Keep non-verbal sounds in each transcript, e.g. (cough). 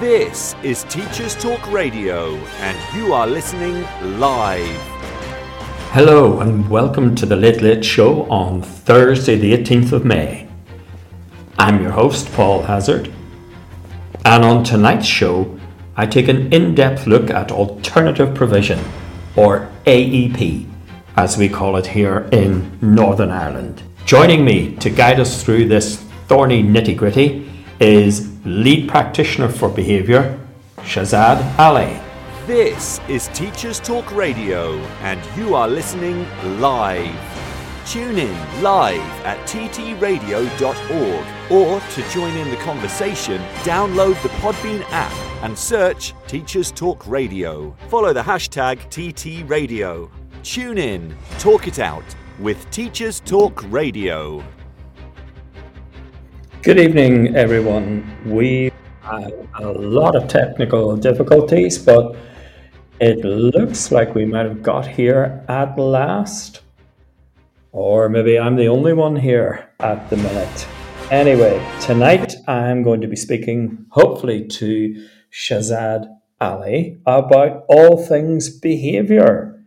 This is Teachers Talk Radio, and you are listening live. Hello, and welcome to the Late Late Show on Thursday, the 18th of May. I'm your host, Paul Hazzard, and on tonight's show, I take an in depth look at alternative provision, or AEP, as we call it here in Northern Ireland. Joining me to guide us through this thorny nitty gritty is lead practitioner for behaviour, Shazad Ali. This is Teachers Talk Radio, and you are listening live. Tune in live at ttradio.org or to join in the conversation, download the Podbean app and search Teachers Talk Radio. Follow the hashtag TTRadio. Tune in, talk it out with Teachers Talk Radio. Good evening, everyone. We had a lot of technical difficulties, but it looks like we might have got here at last. Or maybe I'm the only one here at the minute. Anyway, tonight I'm going to be speaking, hopefully, to Shazad Ali about all things behavior.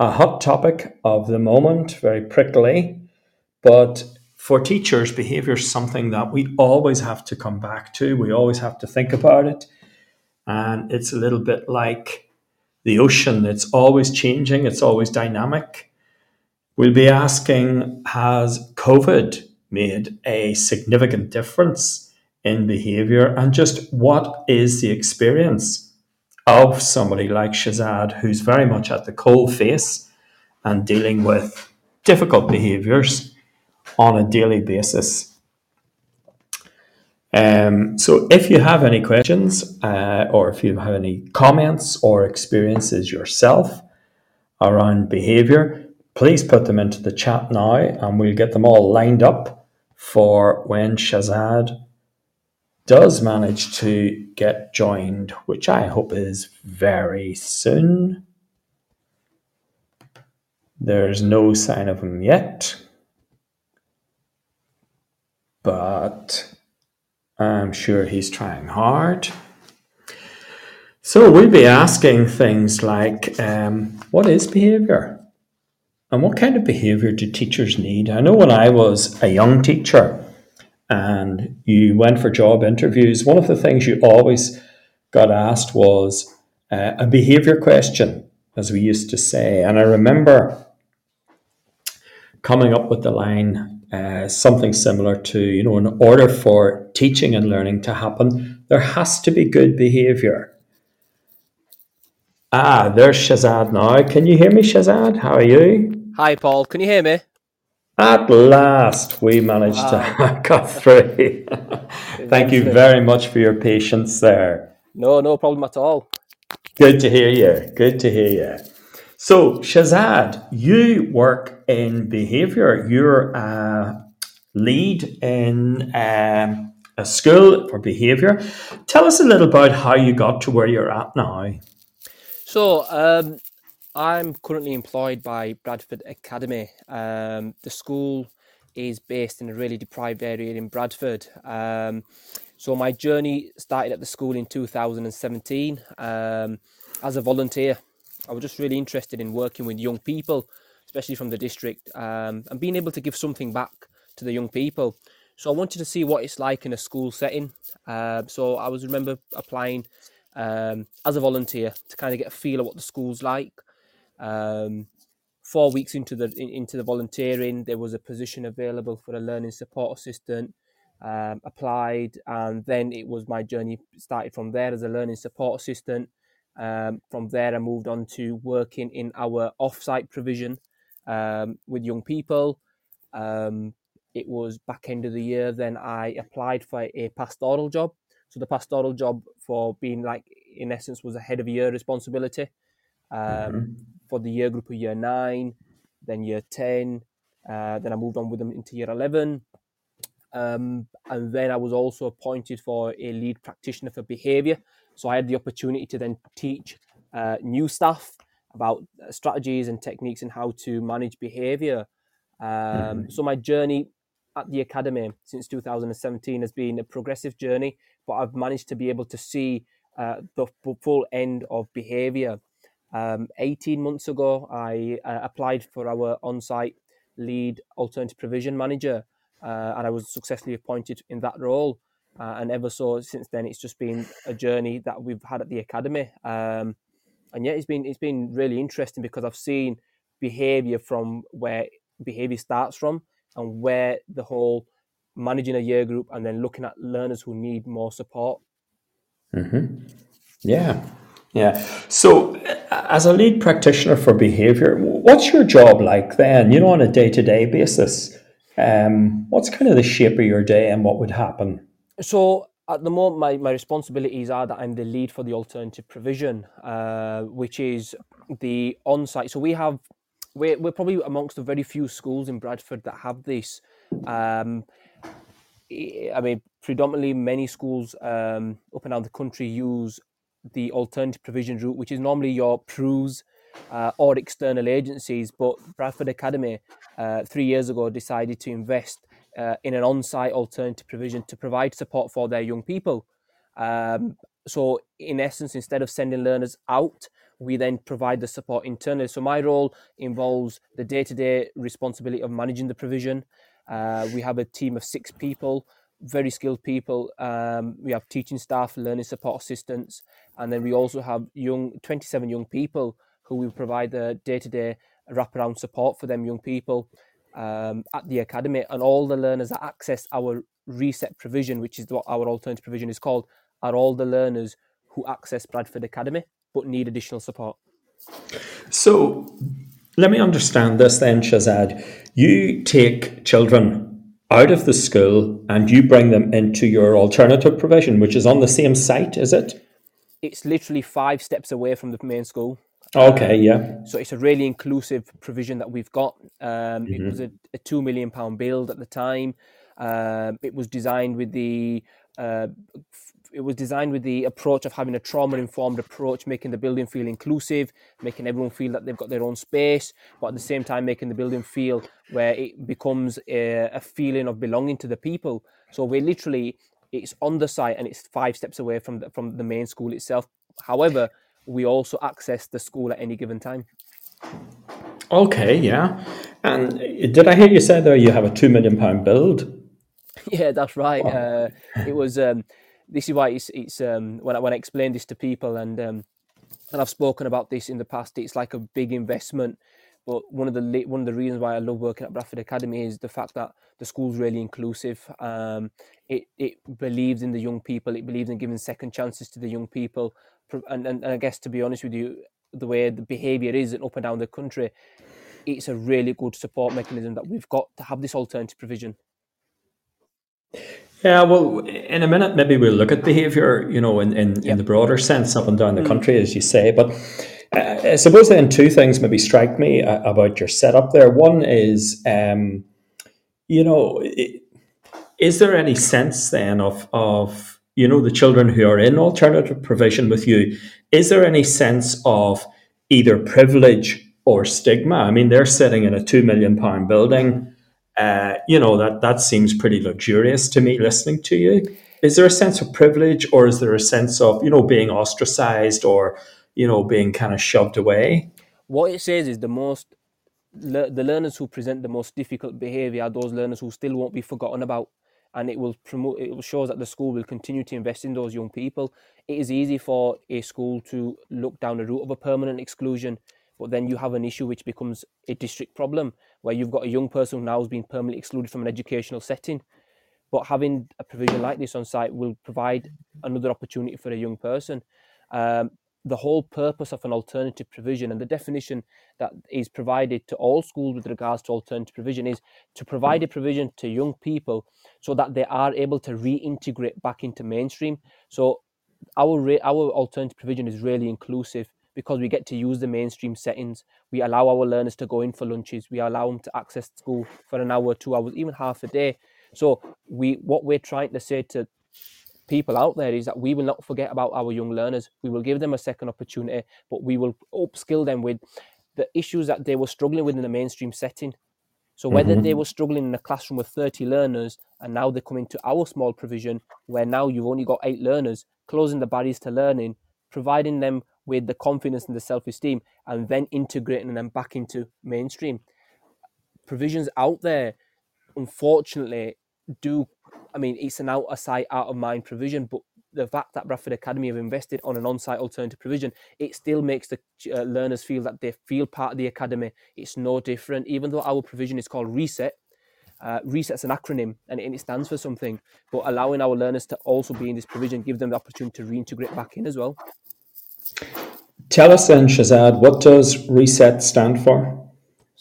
A hot topic of the moment, very prickly, but for teachers, behavior is something that we always have to come back to. We always have to think about it. And it's a little bit like the ocean, it's always changing, it's always dynamic. We'll be asking Has COVID made a significant difference in behavior? And just what is the experience of somebody like Shazad, who's very much at the cold face and dealing with difficult behaviors? On a daily basis. Um, so, if you have any questions uh, or if you have any comments or experiences yourself around behavior, please put them into the chat now and we'll get them all lined up for when Shazad does manage to get joined, which I hope is very soon. There's no sign of him yet but I'm sure he's trying hard. So we'll be asking things like um, what is behaviour? And what kind of behaviour do teachers need? I know when I was a young teacher and you went for job interviews, one of the things you always got asked was uh, a behaviour question, as we used to say. And I remember coming up with the line, uh, something similar to, you know, in order for teaching and learning to happen, there has to be good behavior. Ah, there's Shazad now. Can you hear me, Shazad? How are you? Hi, Paul. Can you hear me? At last, we managed wow. to (laughs) cut through. (laughs) Thank you very much for your patience there. No, no problem at all. Good to hear you. Good to hear you. So, Shazad, you work in behavior. You're a lead in um, a school for behavior. Tell us a little about how you got to where you're at now. So, um, I'm currently employed by Bradford Academy. Um, the school is based in a really deprived area in Bradford. Um, so, my journey started at the school in 2017 um, as a volunteer. I was just really interested in working with young people, especially from the district, um, and being able to give something back to the young people. So I wanted to see what it's like in a school setting. Uh, so I was remember applying um, as a volunteer to kind of get a feel of what the school's like. Um, four weeks into the in, into the volunteering, there was a position available for a learning support assistant. Um, applied, and then it was my journey started from there as a learning support assistant. Um, from there, I moved on to working in our off-site provision um, with young people. Um, it was back end of the year. Then I applied for a pastoral job. So the pastoral job for being like, in essence, was a head of year responsibility um, mm-hmm. for the year group of year nine, then year ten. Uh, then I moved on with them into year eleven. Um, and then I was also appointed for a lead practitioner for behaviour. So I had the opportunity to then teach uh, new staff about uh, strategies and techniques and how to manage behavior. Um, mm-hmm. So my journey at the academy since 2017 has been a progressive journey, but I've managed to be able to see uh, the full end of behaviour. Um, 18 months ago, I uh, applied for our on site lead alternative provision manager, uh, and I was successfully appointed in that role. Uh, and ever so since then, it's just been a journey that we've had at the academy. Um, and yeah, it's been it's been really interesting because I've seen behaviour from where behaviour starts from and where the whole managing a year group and then looking at learners who need more support. Mm-hmm. Yeah, yeah. So, as a lead practitioner for behaviour, what's your job like then? You know, on a day to day basis, um, what's kind of the shape of your day and what would happen? So, at the moment, my, my responsibilities are that I'm the lead for the alternative provision, uh, which is the on site. So, we have we're, we're probably amongst the very few schools in Bradford that have this. Um, I mean, predominantly many schools um, up and down the country use the alternative provision route, which is normally your PRUs uh, or external agencies. But Bradford Academy, uh, three years ago, decided to invest uh, in an on site alternative provision to provide support for their young people. Um, so, in essence, instead of sending learners out, we then provide the support internally. So, my role involves the day to day responsibility of managing the provision. Uh, we have a team of six people, very skilled people. Um, we have teaching staff, learning support assistants, and then we also have young 27 young people who we provide the day to day wraparound support for them young people um, at the academy. And all the learners that access our reset provision, which is what our alternative provision is called, are all the learners who access Bradford Academy but need additional support. So let me understand this then, Shazad. You take children out of the school and you bring them into your alternative provision, which is on the same site, is it? It's literally five steps away from the main school. Okay, yeah. So it's a really inclusive provision that we've got. Um, mm-hmm. It was a, a, two million pound build at the time. Um, it was designed with the uh, it was designed with the approach of having a trauma informed approach, making the building feel inclusive, making everyone feel that they've got their own space, but at the same time making the building feel where it becomes a, a feeling of belonging to the people. So we're literally it's on the site and it's five steps away from the, from the main school itself. However, we also access the school at any given time. Okay, yeah. And did I hear you say there you have a two million pound build? (laughs) Yeah, that's right. Uh, it was um, this is why it's, it's um, when I when I explain this to people and um, and I've spoken about this in the past. It's like a big investment, but one of the one of the reasons why I love working at Bradford Academy is the fact that the school's really inclusive. Um, it it believes in the young people. It believes in giving second chances to the young people. And, and, and I guess to be honest with you, the way the behaviour is up and down the country, it's a really good support mechanism that we've got to have this alternative provision. Yeah, well, in a minute, maybe we'll look at behaviour, you know, in, in, yep. in the broader sense up and down the mm. country, as you say. But uh, I suppose then two things maybe strike me uh, about your setup there. One is, um, you know, is there any sense then of, of, you know, the children who are in alternative provision with you, is there any sense of either privilege or stigma? I mean, they're sitting in a two million pound building. Uh, you know that that seems pretty luxurious to me listening to you. Is there a sense of privilege or is there a sense of you know being ostracized or you know being kind of shoved away? What it says is the most the learners who present the most difficult behavior are those learners who still won't be forgotten about and it will promote it will show that the school will continue to invest in those young people it is easy for a school to look down the route of a permanent exclusion but then you have an issue which becomes a district problem where you've got a young person who now has been permanently excluded from an educational setting. But having a provision like this on site will provide another opportunity for a young person. Um, the whole purpose of an alternative provision and the definition that is provided to all schools with regards to alternative provision is to provide a provision to young people so that they are able to reintegrate back into mainstream. So our our alternative provision is really inclusive because we get to use the mainstream settings. We allow our learners to go in for lunches. We allow them to access school for an hour, two hours, even half a day. So we what we're trying to say to people out there is that we will not forget about our young learners. We will give them a second opportunity, but we will upskill them with the issues that they were struggling with in the mainstream setting. So whether mm-hmm. they were struggling in a classroom with 30 learners and now they're coming to our small provision where now you've only got eight learners, closing the barriers to learning, providing them with the confidence and the self-esteem, and then integrating them back into mainstream. Provisions out there, unfortunately, do I mean it's an out of sight, out of mind provision, but the fact that Bradford Academy have invested on an on-site alternative provision, it still makes the uh, learners feel that they feel part of the academy. It's no different, even though our provision is called Reset. Uh, Reset's an acronym and it stands for something, but allowing our learners to also be in this provision give them the opportunity to reintegrate back in as well. Tell us then, Shazad, what does Reset stand for?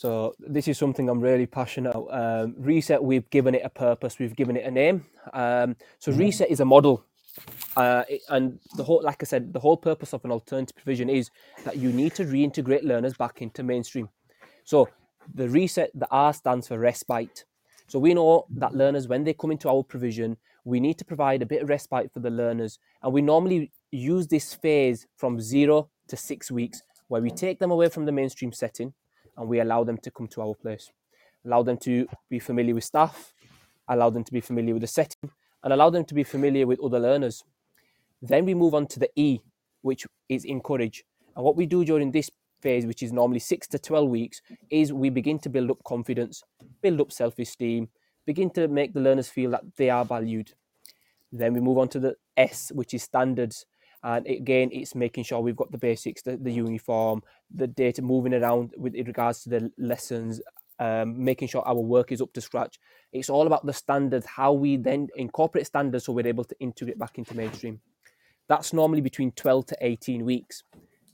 So this is something I'm really passionate about. Um, reset, we've given it a purpose, we've given it a name. Um, so mm-hmm. Reset is a model uh, and the whole, like I said, the whole purpose of an alternative provision is that you need to reintegrate learners back into mainstream. So the reset, the R stands for respite. So we know that learners, when they come into our provision, we need to provide a bit of respite for the learners. And we normally use this phase from zero to six weeks, where we take them away from the mainstream setting and we allow them to come to our place. Allow them to be familiar with staff, allow them to be familiar with the setting, and allow them to be familiar with other learners. Then we move on to the E, which is encourage. And what we do during this phase, which is normally six to 12 weeks, is we begin to build up confidence, build up self esteem, begin to make the learners feel that they are valued. Then we move on to the S, which is standards. And again, it's making sure we've got the basics, the, the uniform, the data moving around with regards to the lessons, um, making sure our work is up to scratch. It's all about the standards, how we then incorporate standards so we're able to integrate back into mainstream. That's normally between 12 to 18 weeks.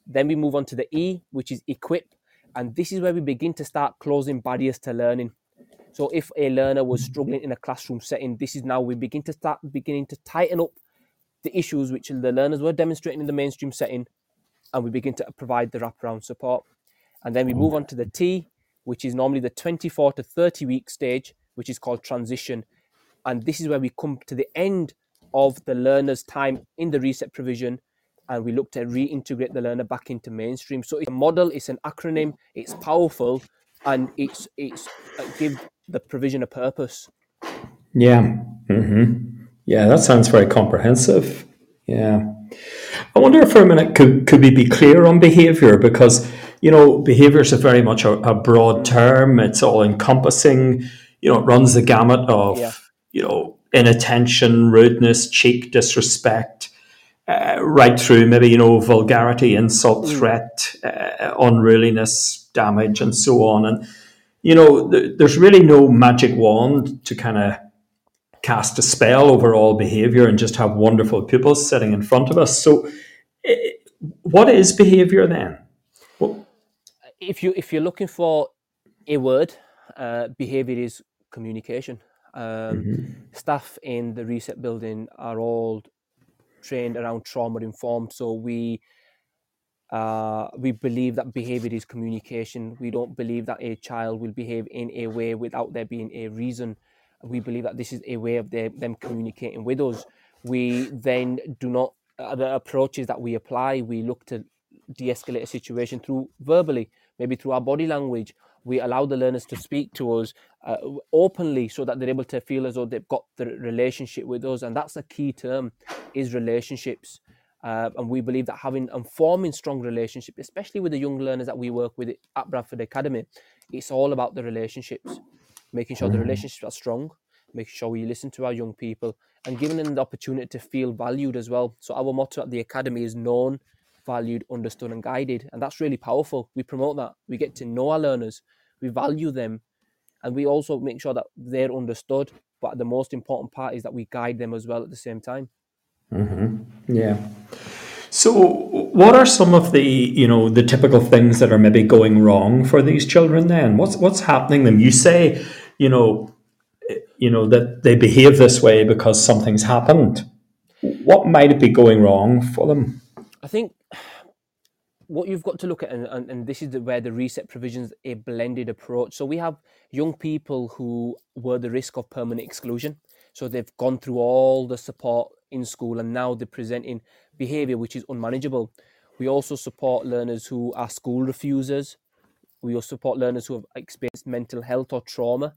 Then we move on to the E, which is equip. And this is where we begin to start closing barriers to learning. So if a learner was struggling in a classroom setting, this is now we begin to start beginning to tighten up the issues which the learners were demonstrating in the mainstream setting, and we begin to provide the wraparound support. And then we move on to the T, which is normally the 24 to 30 week stage, which is called transition. And this is where we come to the end of the learner's time in the reset provision and we look to reintegrate the learner back into mainstream. So it's a model, it's an acronym, it's powerful, and it's it's uh, give the provision a purpose. Yeah. Mm-hmm. Yeah, that sounds very comprehensive. Yeah. I wonder for a minute, could, could we be clear on behavior? Because, you know, behavior is a very much a, a broad term. It's all encompassing, you know, it runs the gamut of, yeah. you know, inattention, rudeness, cheek, disrespect, uh, right through maybe, you know, vulgarity, insult, mm. threat, uh, unruliness, damage, and so on. And, you know, th- there's really no magic wand to kind of cast a spell over all behavior and just have wonderful pupils sitting in front of us. So, what is behavior then? Well, if you if you're looking for a word, uh, behavior is communication. Um, mm-hmm. Staff in the reset building are all trained around trauma informed, so we uh, we believe that behavior is communication. We don't believe that a child will behave in a way without there being a reason. We believe that this is a way of their, them communicating with us. We then do not uh, the approaches that we apply. We look to de-escalate a situation through verbally, maybe through our body language, we allow the learners to speak to us uh, openly so that they're able to feel as though they've got the relationship with us and that's a key term is relationships uh, and we believe that having and forming strong relationships, especially with the young learners that we work with at bradford academy it's all about the relationships making sure the mm-hmm. relationships are strong making sure we listen to our young people and giving them the opportunity to feel valued as well so our motto at the academy is known valued, understood, and guided. And that's really powerful. We promote that. We get to know our learners, we value them, and we also make sure that they're understood. But the most important part is that we guide them as well at the same time. Mm-hmm. Yeah. So, what are some of the you know the typical things that are maybe going wrong for these children? Then, what's what's happening? Them, you say, you know, you know that they behave this way because something's happened. What might it be going wrong for them? I think what you've got to look at, and, and, and this is the, where the reset provisions a blended approach. So we have young people who were the risk of permanent exclusion. So they've gone through all the support in school and now they're presenting behavior which is unmanageable. We also support learners who are school refusers. We also support learners who have experienced mental health or trauma.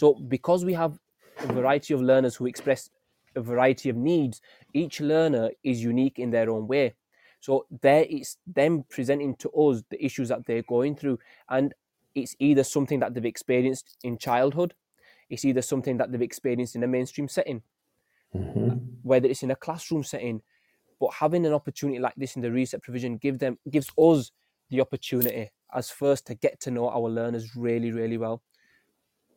So, because we have a variety of learners who express a variety of needs, each learner is unique in their own way. So, there it's them presenting to us the issues that they're going through, and it's either something that they've experienced in childhood, it's either something that they've experienced in a mainstream setting, mm-hmm. whether it's in a classroom setting. But having an opportunity like this in the reset provision give them gives us the opportunity as first to get to know our learners really, really well.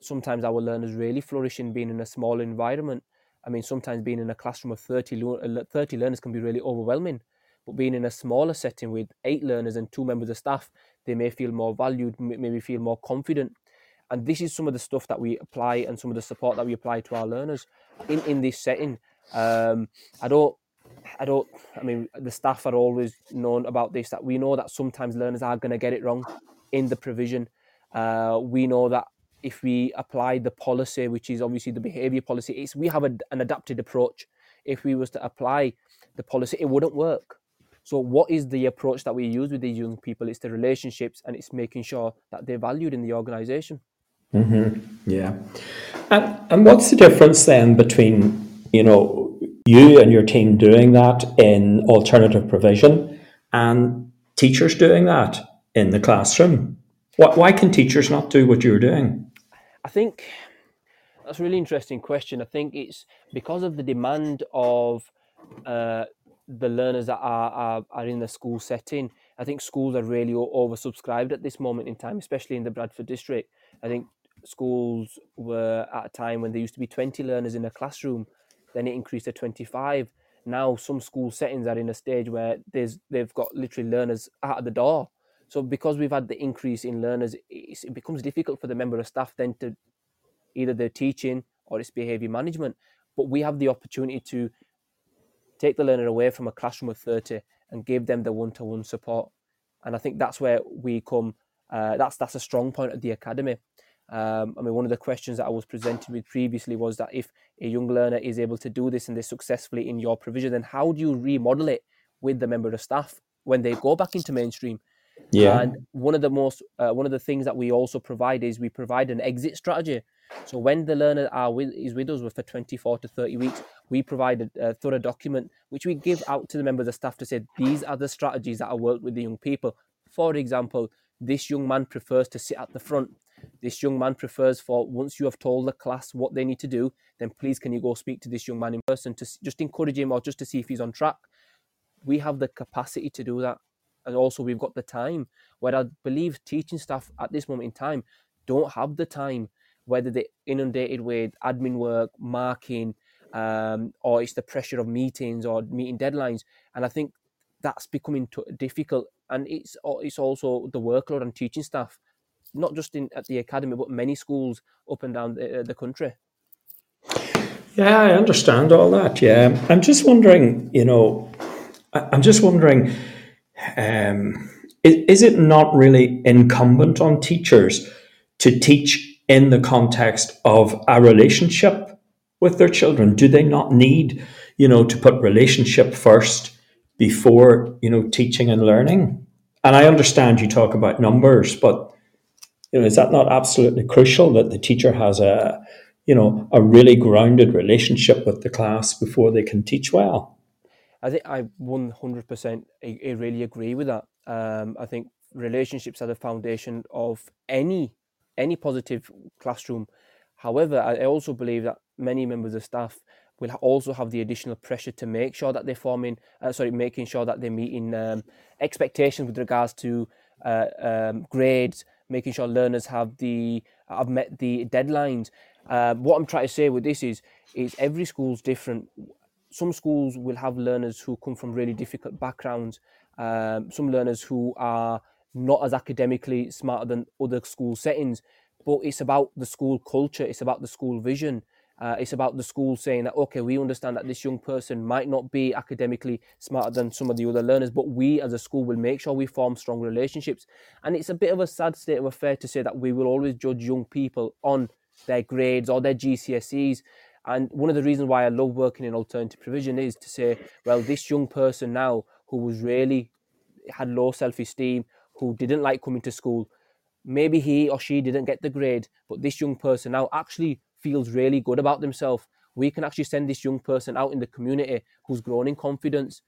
Sometimes our learners really flourish in being in a small environment. I mean, sometimes being in a classroom of 30, uh, 30 learners can be really overwhelming. But being in a smaller setting with eight learners and two members of staff, they may feel more valued, maybe feel more confident. And this is some of the stuff that we apply and some of the support that we apply to our learners in, in this setting. Um, I don't, I don't, I mean, the staff are always known about this that we know that sometimes learners are going to get it wrong in the provision. Uh, we know that if we apply the policy, which is obviously the behaviour policy, it's, we have a, an adapted approach. If we was to apply the policy, it wouldn't work. So, what is the approach that we use with these young people? It's the relationships and it's making sure that they're valued in the organisation. Mm-hmm. Yeah. And, and what's the difference then between, you know, you and your team doing that in alternative provision and teachers doing that in the classroom? Why, why can teachers not do what you're doing? I think that's a really interesting question. I think it's because of the demand of uh, the learners that are, are, are in the school setting. I think schools are really oversubscribed at this moment in time, especially in the Bradford district. I think schools were at a time when there used to be 20 learners in a classroom, then it increased to 25. Now some school settings are in a stage where there's they've got literally learners out of the door. So because we've had the increase in learners, it becomes difficult for the member of staff then to either they're teaching or it's behaviour management. But we have the opportunity to take the learner away from a classroom of 30 and give them the one-to-one support and i think that's where we come uh, that's that's a strong point of the academy um, I mean, one of the questions that I was presented with previously was that if a young learner is able to do this and they're successfully in your provision, then how do you remodel it with the member of staff when they go back into mainstream? Yeah. And one of the most, uh, one of the things that we also provide is we provide an exit strategy. So when the learner are with, is with us for 24 to 30 weeks, we provide a, a, thorough document which we give out to the members of staff to say these are the strategies that are worked with the young people. For example, this young man prefers to sit at the front. This young man prefers for once you have told the class what they need to do, then please can you go speak to this young man in person to just encourage him or just to see if he's on track. We have the capacity to do that. And also we've got the time where I believe teaching staff at this moment in time don't have the time whether they're inundated with admin work, marking, um, or it's the pressure of meetings or meeting deadlines. And I think that's becoming t- difficult. And it's it's also the workload on teaching staff, not just in at the academy, but many schools up and down the, the country. Yeah, I understand all that. Yeah, I'm just wondering. You know, I'm just wondering. Um, is, is it not really incumbent on teachers to teach in the context of a relationship with their children? Do they not need, you know, to put relationship first before, you know, teaching and learning? And I understand you talk about numbers, but you know, is that not absolutely crucial that the teacher has a, you know, a really grounded relationship with the class before they can teach well? I think I 100% I really agree with that. Um, I think relationships are the foundation of any any positive classroom. However, I also believe that many members of staff will also have the additional pressure to make sure that they're forming, uh, sorry, making sure that they're meeting um, expectations with regards to uh, um, grades, making sure learners have the have met the deadlines. Uh, what I'm trying to say with this is, is every school's different. Some schools will have learners who come from really difficult backgrounds. Um, some learners who are not as academically smarter than other school settings, but it's about the school culture, it's about the school vision. Uh, it's about the school saying that okay, we understand that this young person might not be academically smarter than some of the other learners, but we as a school will make sure we form strong relationships. And it's a bit of a sad state of affair to say that we will always judge young people on their grades or their GCSEs. And one of the reasons why I love working in alternative provision is to say, well, this young person now who was really had low self esteem, who didn't like coming to school, maybe he or she didn't get the grade, but this young person now actually feels really good about themselves. We can actually send this young person out in the community who's grown in confidence.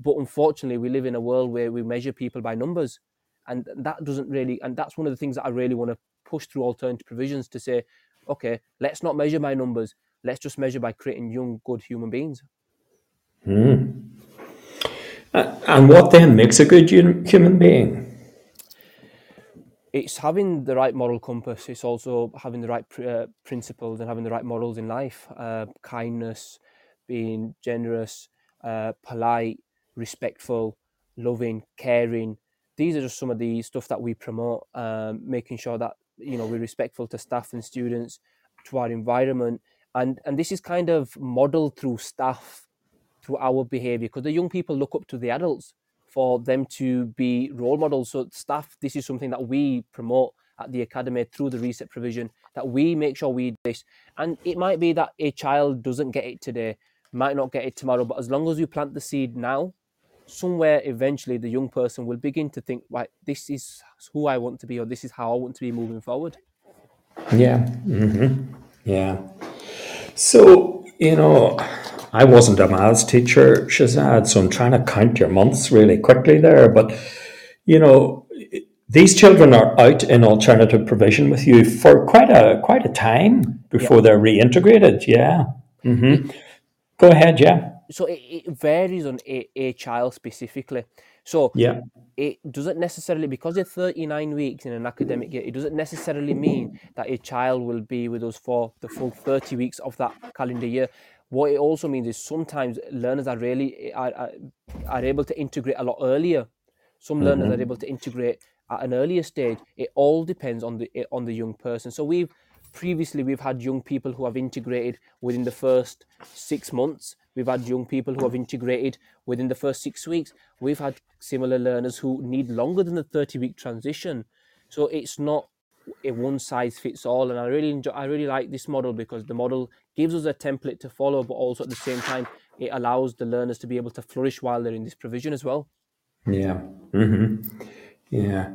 But unfortunately, we live in a world where we measure people by numbers. And that doesn't really, and that's one of the things that I really want to push through alternative provisions to say, okay, let's not measure by numbers. Let's just measure by creating young, good human beings. Mm. And what then makes a good human being? It's having the right moral compass. It's also having the right uh, principles and having the right morals in life. Uh, kindness, being generous, uh, polite, respectful, loving, caring. These are just some of the stuff that we promote. Um, making sure that you know we're respectful to staff and students, to our environment, and and this is kind of modeled through staff through our behavior because the young people look up to the adults for them to be role models. So staff this is something that we promote at the academy through the reset provision that we make sure we do this. And it might be that a child doesn't get it today might not get it tomorrow but as long as you plant the seed now somewhere eventually the young person will begin to think right this is who i want to be or this is how i want to be moving forward. Yeah. Mm-hmm. yeah so you know I wasn't a maths teacher, Shazad, so I'm trying to count your months really quickly there. But, you know, these children are out in alternative provision with you for quite a quite a time before they're reintegrated. Yeah. Mm-hmm. Go ahead. Yeah. So it, it varies on a, a child specifically. So yeah, it doesn't necessarily because they're 39 weeks in an academic year. It doesn't necessarily mean that a child will be with us for the full 30 weeks of that calendar year. What it also means is sometimes learners are really are, are, are able to integrate a lot earlier. Some learners mm-hmm. are able to integrate at an earlier stage. It all depends on the on the young person. So we've previously we've had young people who have integrated within the first six months. We've had young people who have integrated within the first six weeks. We've had similar learners who need longer than the 30 week transition. So it's not a one size fits all. And I really enjoy, I really like this model because the model gives us a template to follow, but also at the same time, it allows the learners to be able to flourish while they're in this provision as well. Yeah. Mm-hmm. Yeah.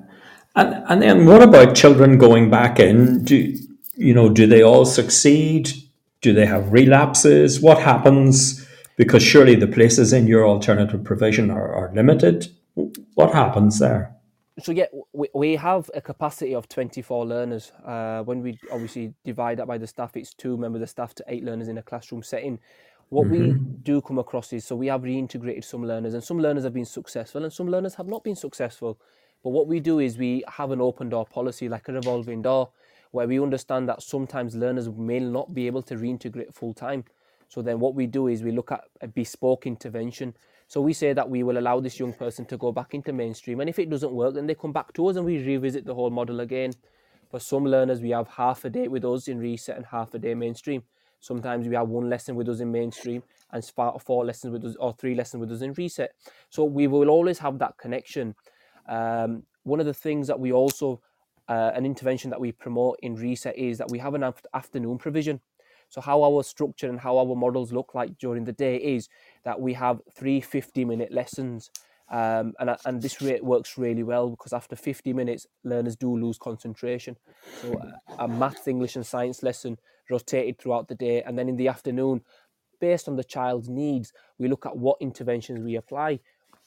And and then what about children going back in? Do you know? Do they all succeed? Do they have relapses? What happens? Because surely the places in your alternative provision are, are limited. What happens there? so yeah, we, we have a capacity of 24 learners. Uh, when we obviously divide that by the staff, it's two members of staff to eight learners in a classroom setting. What mm-hmm. we do come across is so we have reintegrated some learners, and some learners have been successful, and some learners have not been successful. But what we do is we have an open door policy, like a revolving door, where we understand that sometimes learners may not be able to reintegrate full time. So then what we do is we look at a bespoke intervention. So we say that we will allow this young person to go back into mainstream. And if it doesn't work, then they come back to us and we revisit the whole model again. For some learners, we have half a day with us in reset and half a day mainstream. Sometimes we have one lesson with us in mainstream and four lessons with us or three lessons with us in reset. So we will always have that connection. Um, one of the things that we also, uh, an intervention that we promote in reset is that we have an afternoon provision. So how our structure and how our models look like during the day is that we have three 50 minute lessons. Um, and, and this rate works really well because after 50 minutes, learners do lose concentration. So a, a maths, English and science lesson rotated throughout the day. And then in the afternoon, based on the child's needs, we look at what interventions we apply.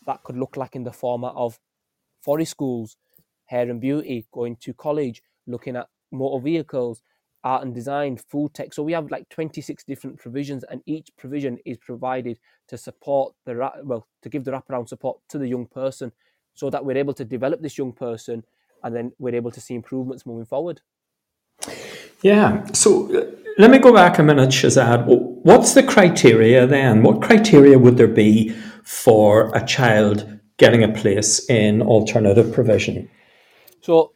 That could look like in the format of forest schools, hair and beauty, going to college, looking at motor vehicles, art and design, food tech. So we have like 26 different provisions, and each provision is provided to support the well to give the wraparound support to the young person, so that we're able to develop this young person, and then we're able to see improvements moving forward. Yeah. So uh, let me go back a minute, Shazad. What's the criteria then? What criteria would there be for a child getting a place in alternative provision? So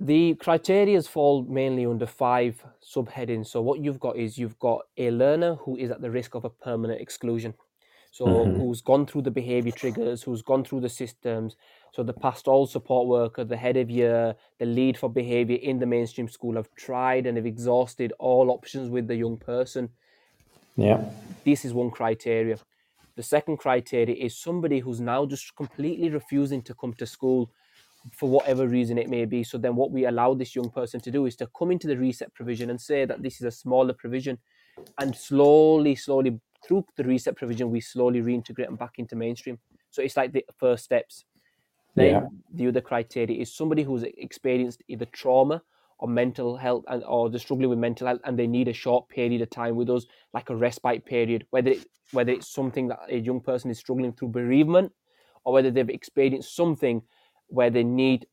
the criteria fall mainly under five subheadings. So what you've got is you've got a learner who is at the risk of a permanent exclusion. So mm-hmm. who's gone through the behavior triggers, who's gone through the systems. So the pastoral support worker, the head of year, the lead for behavior in the mainstream school have tried and have exhausted all options with the young person. Yeah. This is one criteria. The second criteria is somebody who's now just completely refusing to come to school for whatever reason it may be. So then what we allow this young person to do is to come into the reset provision and say that this is a smaller provision and slowly, slowly through the reset provision, we slowly reintegrate them back into mainstream. So it's like the first steps. Then yeah. the other criteria is somebody who's experienced either trauma or mental health and or they're struggling with mental health and they need a short period of time with us, like a respite period, whether it, whether it's something that a young person is struggling through bereavement or whether they've experienced something where they need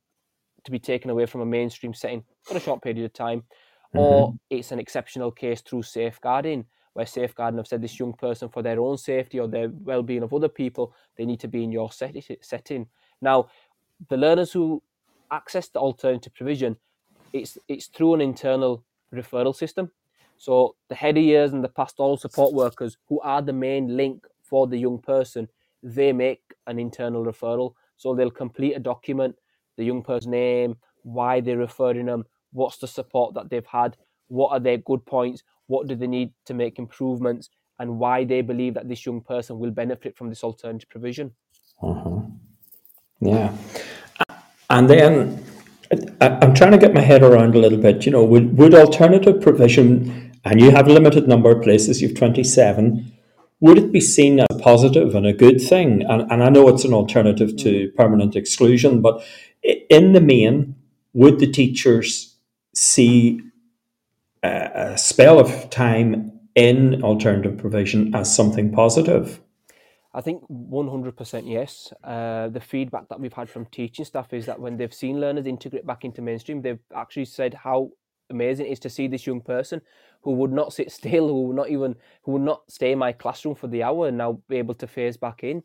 to be taken away from a mainstream setting for a short period of time, mm-hmm. or it's an exceptional case through safeguarding, where safeguarding have said this young person for their own safety or their well-being of other people, they need to be in your set- setting. Now, the learners who access the alternative provision, it's it's through an internal referral system. So the head of years and the pastoral support workers, who are the main link for the young person, they make an internal referral. So they'll complete a document, the young person's name, why they're referring them, what's the support that they've had, what are their good points, what do they need to make improvements, and why they believe that this young person will benefit from this alternative provision. Uh-huh. Yeah. And then I'm trying to get my head around a little bit. You know, would, would alternative provision, and you have a limited number of places, you've 27, would it be seen as positive and a good thing? And, and I know it's an alternative to permanent exclusion, but in the main, would the teachers see a, a spell of time in alternative provision as something positive? I think 100% yes. Uh, the feedback that we've had from teaching staff is that when they've seen learners integrate back into mainstream, they've actually said how amazing is to see this young person who would not sit (laughs) still, who would not even who would not stay in my classroom for the hour and now be able to phase back in.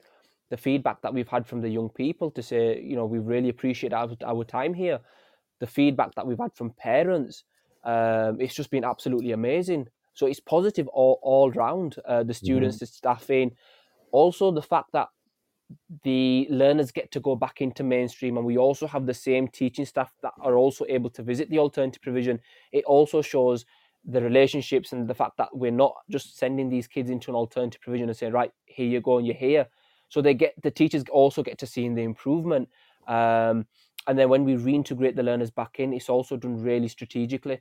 The feedback that we've had from the young people to say, you know, we really appreciate our, our time here. The feedback that we've had from parents, um, it's just been absolutely amazing. So it's positive all, all round. Uh, the students, mm-hmm. the staffing, also the fact that the learners get to go back into mainstream and we also have the same teaching staff that are also able to visit the alternative provision it also shows the relationships and the fact that we're not just sending these kids into an alternative provision and saying, right, here you go and you're here. So they get the teachers also get to see the improvement. Um, and then when we reintegrate the learners back in, it's also done really strategically.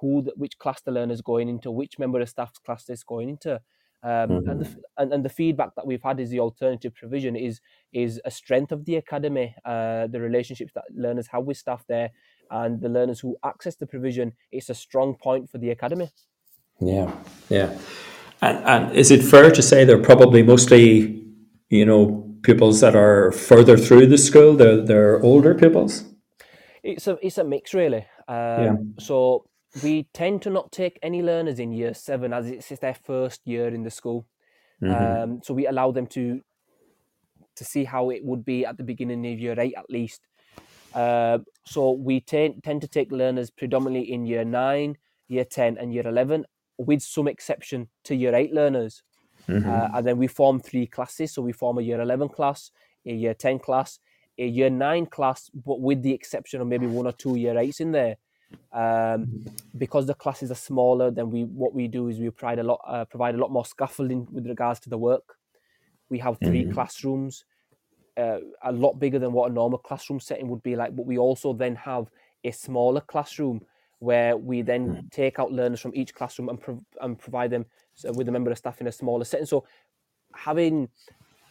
Who, the, which class the learner's going into, which member of staff's class is going into. Um, mm-hmm. and, the, and, and the feedback that we've had is the alternative provision is is a strength of the academy. Uh, the relationships that learners have with staff there, and the learners who access the provision, it's a strong point for the academy. Yeah, yeah. And, and is it fair to say they're probably mostly, you know, pupils that are further through the school? They're they're older pupils. It's a it's a mix really. Um, yeah. So we tend to not take any learners in year seven as it's their first year in the school. Mm-hmm. Um, so we allow them to to see how it would be at the beginning of year eight at least. Uh, so we tend tend to take learners predominantly in year nine, year 10, and year 11, with some exception to year eight learners. Mm-hmm. Uh, and then we form three classes. So we form a year 11 class, a year 10 class, a year nine class, but with the exception of maybe one or two year eights in there. Um, because the classes are smaller, then we what we do is we provide a lot uh, provide a lot more scaffolding with regards to the work. We have 3 mm-hmm. classrooms uh, a lot bigger than what a normal classroom setting would be like. But we also then have a smaller classroom where we then mm. take out learners from each classroom and, pro- and provide them with a member of staff in a smaller setting. So having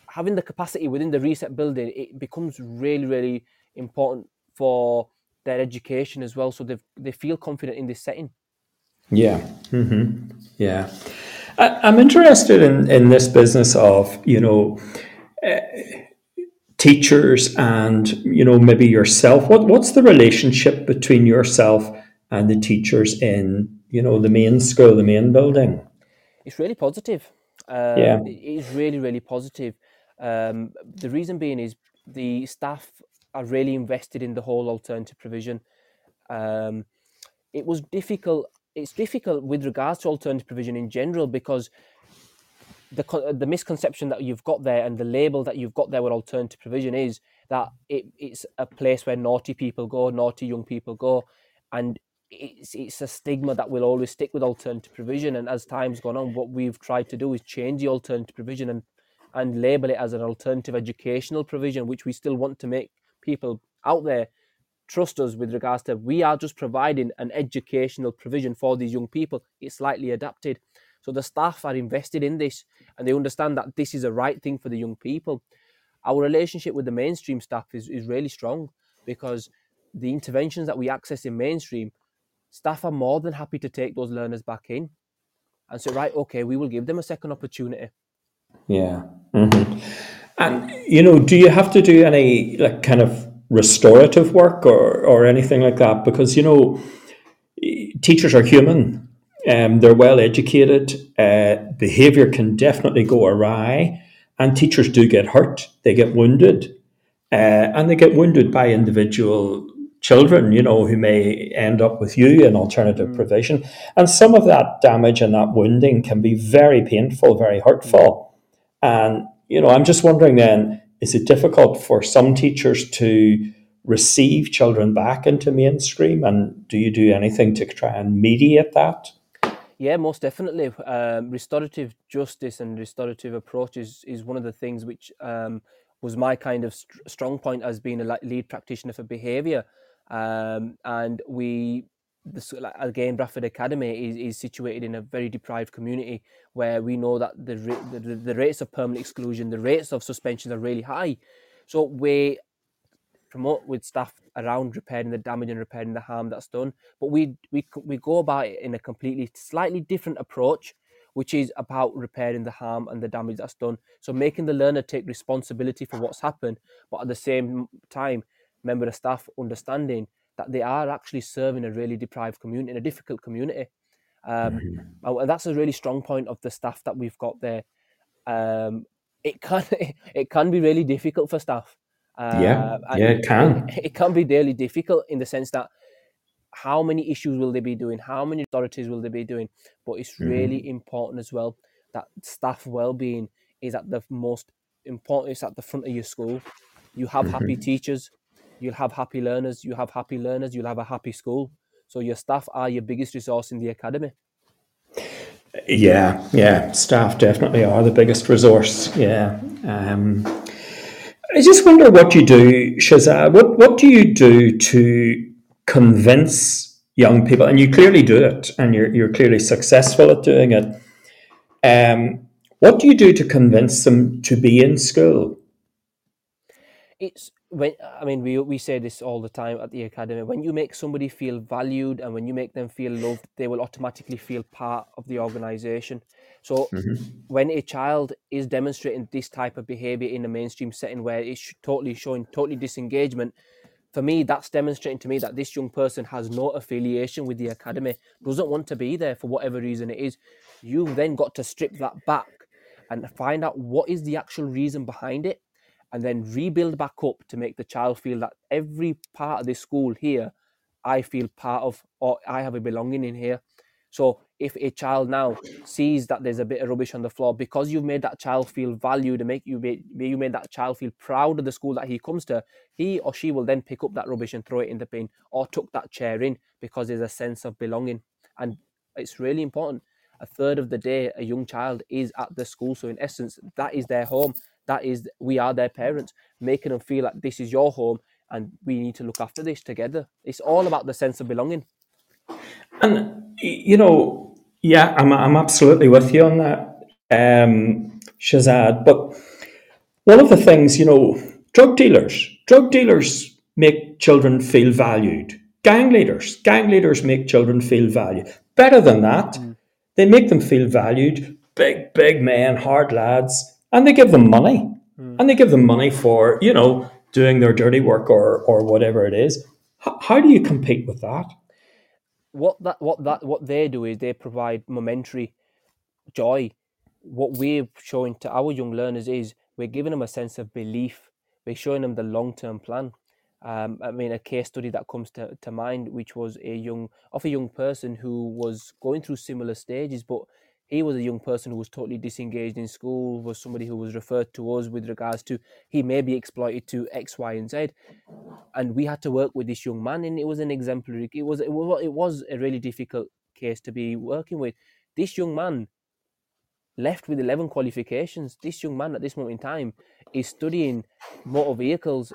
having the capacity within the reset building, it becomes really, really important for their education as well. So they they feel confident in this setting. Yeah. Mm-hmm. Yeah. I, am interested in, in this business of, you know, uh, teachers and you know maybe yourself what what's the relationship between yourself and the teachers in you know the main school the main building it's really positive um, yeah it's really really positive um, the reason being is the staff are really invested in the whole alternative provision um, it was difficult it's difficult with regards to alternative provision in general because the the misconception that you've got there and the label that you've got there with alternative provision is that it, it's a place where naughty people go, naughty young people go, and it's it's a stigma that will always stick with alternative provision. And as time's gone on, what we've tried to do is change the alternative provision and and label it as an alternative educational provision, which we still want to make people out there trust us with regards to we are just providing an educational provision for these young people. It's slightly adapted. So the staff are invested in this and they understand that this is a right thing for the young people. Our relationship with the mainstream staff is, is really strong because the interventions that we access in mainstream, staff are more than happy to take those learners back in and say, right, okay, we will give them a second opportunity. Yeah. Mm-hmm. And, you know, do you have to do any like kind of restorative work or, or anything like that? Because you know teachers are human. Um, they're well educated. Uh, behavior can definitely go awry and teachers do get hurt. They get wounded. Uh, and they get wounded by individual children you know who may end up with you in alternative mm. provision and some of that damage and that wounding can be very painful very hurtful and you know i'm just wondering then is it difficult for some teachers to receive children back into mainstream? And do you do anything to try and mediate that? Yeah, most definitely. Um, restorative justice and restorative approaches is, is one of the things which um, was my kind of st- strong point as being a lead practitioner for behaviour. Um, and we, again, Bradford Academy is, is situated in a very deprived community where we know that the, the, the rates of permanent exclusion, the rates of suspension are really high. So we promote with staff around repairing the damage and repairing the harm that's done. But we we we go about it in a completely slightly different approach, which is about repairing the harm and the damage that's done. So making the learner take responsibility for what's happened, but at the same time, member of staff understanding that they are actually serving a really deprived community, in a difficult community. Um, mm-hmm. And that's a really strong point of the staff that we've got there. Um, it can (laughs) it can be really difficult for staff. Uh, yeah, yeah, it can. It, it can (laughs) be really difficult in the sense that how many issues will they be doing? How many authorities will they be doing? But it's mm-hmm. really important as well that staff well-being is at the most important. It's at the front of your school. You have mm-hmm. happy teachers. You'll have happy learners. You have happy learners. You'll have a happy school. So your staff are your biggest resource in the academy. Yeah, yeah, staff definitely are the biggest resource. Yeah. Um, I just wonder what you do, Shazad. What what do you do to convince young people? And you clearly do it, and you're you're clearly successful at doing it. Um, what do you do to convince them to be in school? It's when I mean we we say this all the time at the academy. When you make somebody feel valued and when you make them feel loved, they will automatically feel part of the organisation. So mm-hmm. when a child is demonstrating this type of behavior in a mainstream setting where it's totally showing totally disengagement, for me, that's demonstrating to me that this young person has no affiliation with the academy, doesn't want to be there for whatever reason it is. You've then got to strip that back and find out what is the actual reason behind it, and then rebuild back up to make the child feel that every part of this school here, I feel part of, or I have a belonging in here. So if a child now sees that there's a bit of rubbish on the floor because you've made that child feel valued and make you made, you made that child feel proud of the school that he comes to he or she will then pick up that rubbish and throw it in the bin or tuck that chair in because there's a sense of belonging. And it's really important. A third of the day a young child is at the school. So in essence that is their home that is we are their parents making them feel like this is your home and we need to look after this together it's all about the sense of belonging and you know yeah, I'm, I'm absolutely with you on that, um, Shazad. But one of the things, you know, drug dealers, drug dealers make children feel valued. Gang leaders, gang leaders make children feel valued. Better than that, mm. they make them feel valued. Big, big men, hard lads, and they give them money. Mm. And they give them money for, you know, doing their dirty work or, or whatever it is. H- how do you compete with that? what that what that what they do is they provide momentary joy. What we're showing to our young learners is we're giving them a sense of belief. We're showing them the long term plan. Um, I mean, a case study that comes to, to mind, which was a young of a young person who was going through similar stages, but he was a young person who was totally disengaged in school, was somebody who was referred to us with regards to he may be exploited to X, Y, and Z. And we had to work with this young man, and it was an exemplary. It was it was it was a really difficult case to be working with. This young man left with eleven qualifications. This young man at this moment in time is studying motor vehicles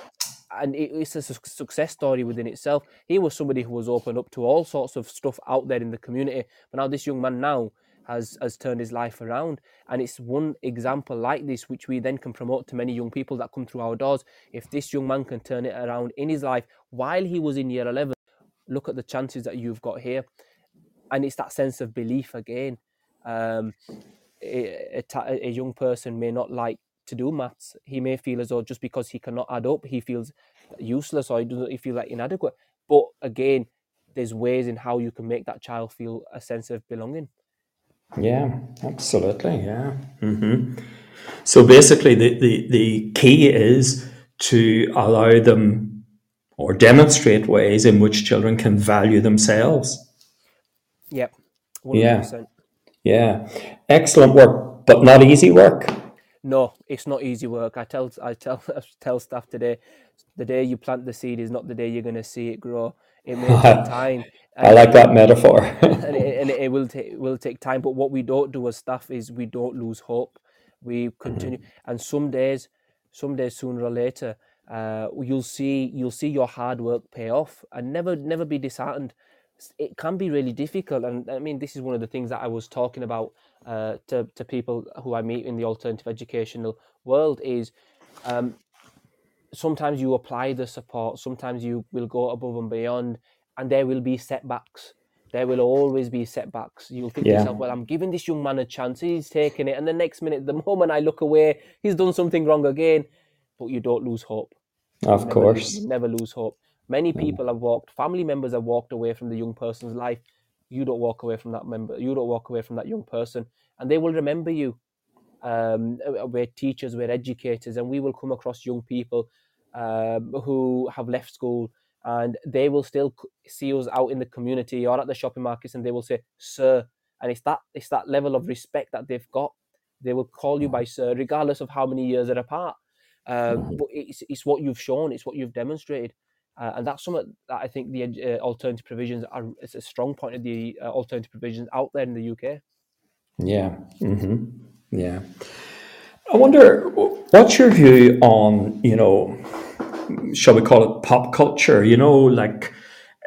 and it, it's a success story within itself. He was somebody who was open up to all sorts of stuff out there in the community, but now this young man now has has turned his life around, and it's one example like this which we then can promote to many young people that come through our doors. If this young man can turn it around in his life while he was in year eleven, look at the chances that you've got here, and it's that sense of belief again. Um, a, a, a young person may not like to do maths. He may feel as though just because he cannot add up, he feels useless or he doesn't he feel like inadequate. But again, there's ways in how you can make that child feel a sense of belonging. Yeah, absolutely. Yeah. Mm-hmm. So basically, the, the, the key is to allow them or demonstrate ways in which children can value themselves. Yep. 100%. Yeah. Yeah. Excellent work, but not easy work. No, it's not easy work. I tell I tell I (laughs) tell staff today, the day you plant the seed is not the day you're going to see it grow. It may take (laughs) time. I like that metaphor. and, it, and it, will take will take time. But what we don't do as staff is we don't lose hope. We continue, mm-hmm. and some days, some days sooner or later, uh, you'll see you'll see your hard work pay off, and never never be disheartened. It can be really difficult, and I mean this is one of the things that I was talking about uh, to to people who I meet in the alternative educational world is. Um, sometimes you apply the support sometimes you will go above and beyond and there will be setbacks. There will always be setbacks. You'll think yeah. to yourself well i'm giving this young man a chance. He's taking it. And the next minute the moment i look away he's done something wrong again. But you don't lose hope. Of never course. never lose hope. Many mm. people have walked family members have walked away from the young person's life. You don't walk away from that member you don't walk away from that young person and they will remember you um, we're teachers we're educators and we will come across young people um, who have left school and they will still see us out in the community or at the shopping markets and they will say sir and it's that it's that level of respect that they've got. They will call you by sir regardless of how many years are apart. Um, but it's, it's what you've shown it's what you've demonstrated. Uh, and that's something that I think the uh, alternative provisions are it's a strong point of the uh, alternative provisions out there in the UK. Yeah, mm-hmm. Yeah. I wonder what's your view on you know, shall we call it pop culture? You know, like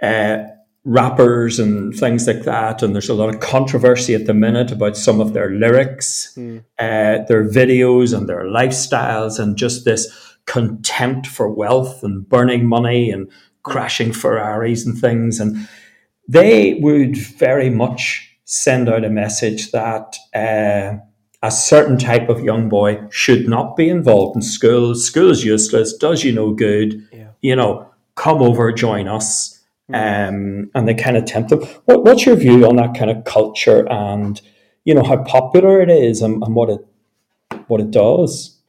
uh, rappers and things like that, and there's a lot of controversy at the minute about some of their lyrics, mm. uh, their videos, and their lifestyles, and just this contempt for wealth and burning money and crashing Ferraris and things. And they would very much send out a message that uh, a certain type of young boy should not be involved in school. School's useless, does you no good. Yeah. You know, come over, join us. Hmm. Um, and they kind of tempt them. What, what's your view on that kind of culture and, you know, how popular it is and, and what it what it does?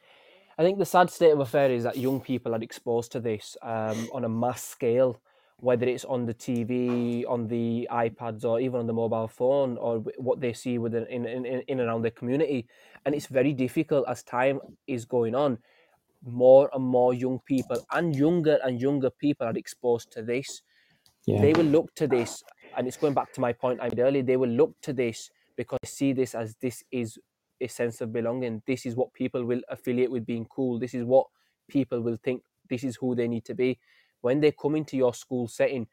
I think the sad state of affairs is that young people are exposed to this um, on a mass scale, whether it's on the TV, on the iPads, or even on the mobile phone, or what they see within in, in, in around their community. And it's very difficult as time is going on. More and more young people and younger and younger people are exposed to this. Yeah. They will look to this, and it's going back to my point I made earlier. They will look to this because they see this as this is a sense of belonging. This is what people will affiliate with being cool. This is what people will think this is who they need to be. When they come into your school setting,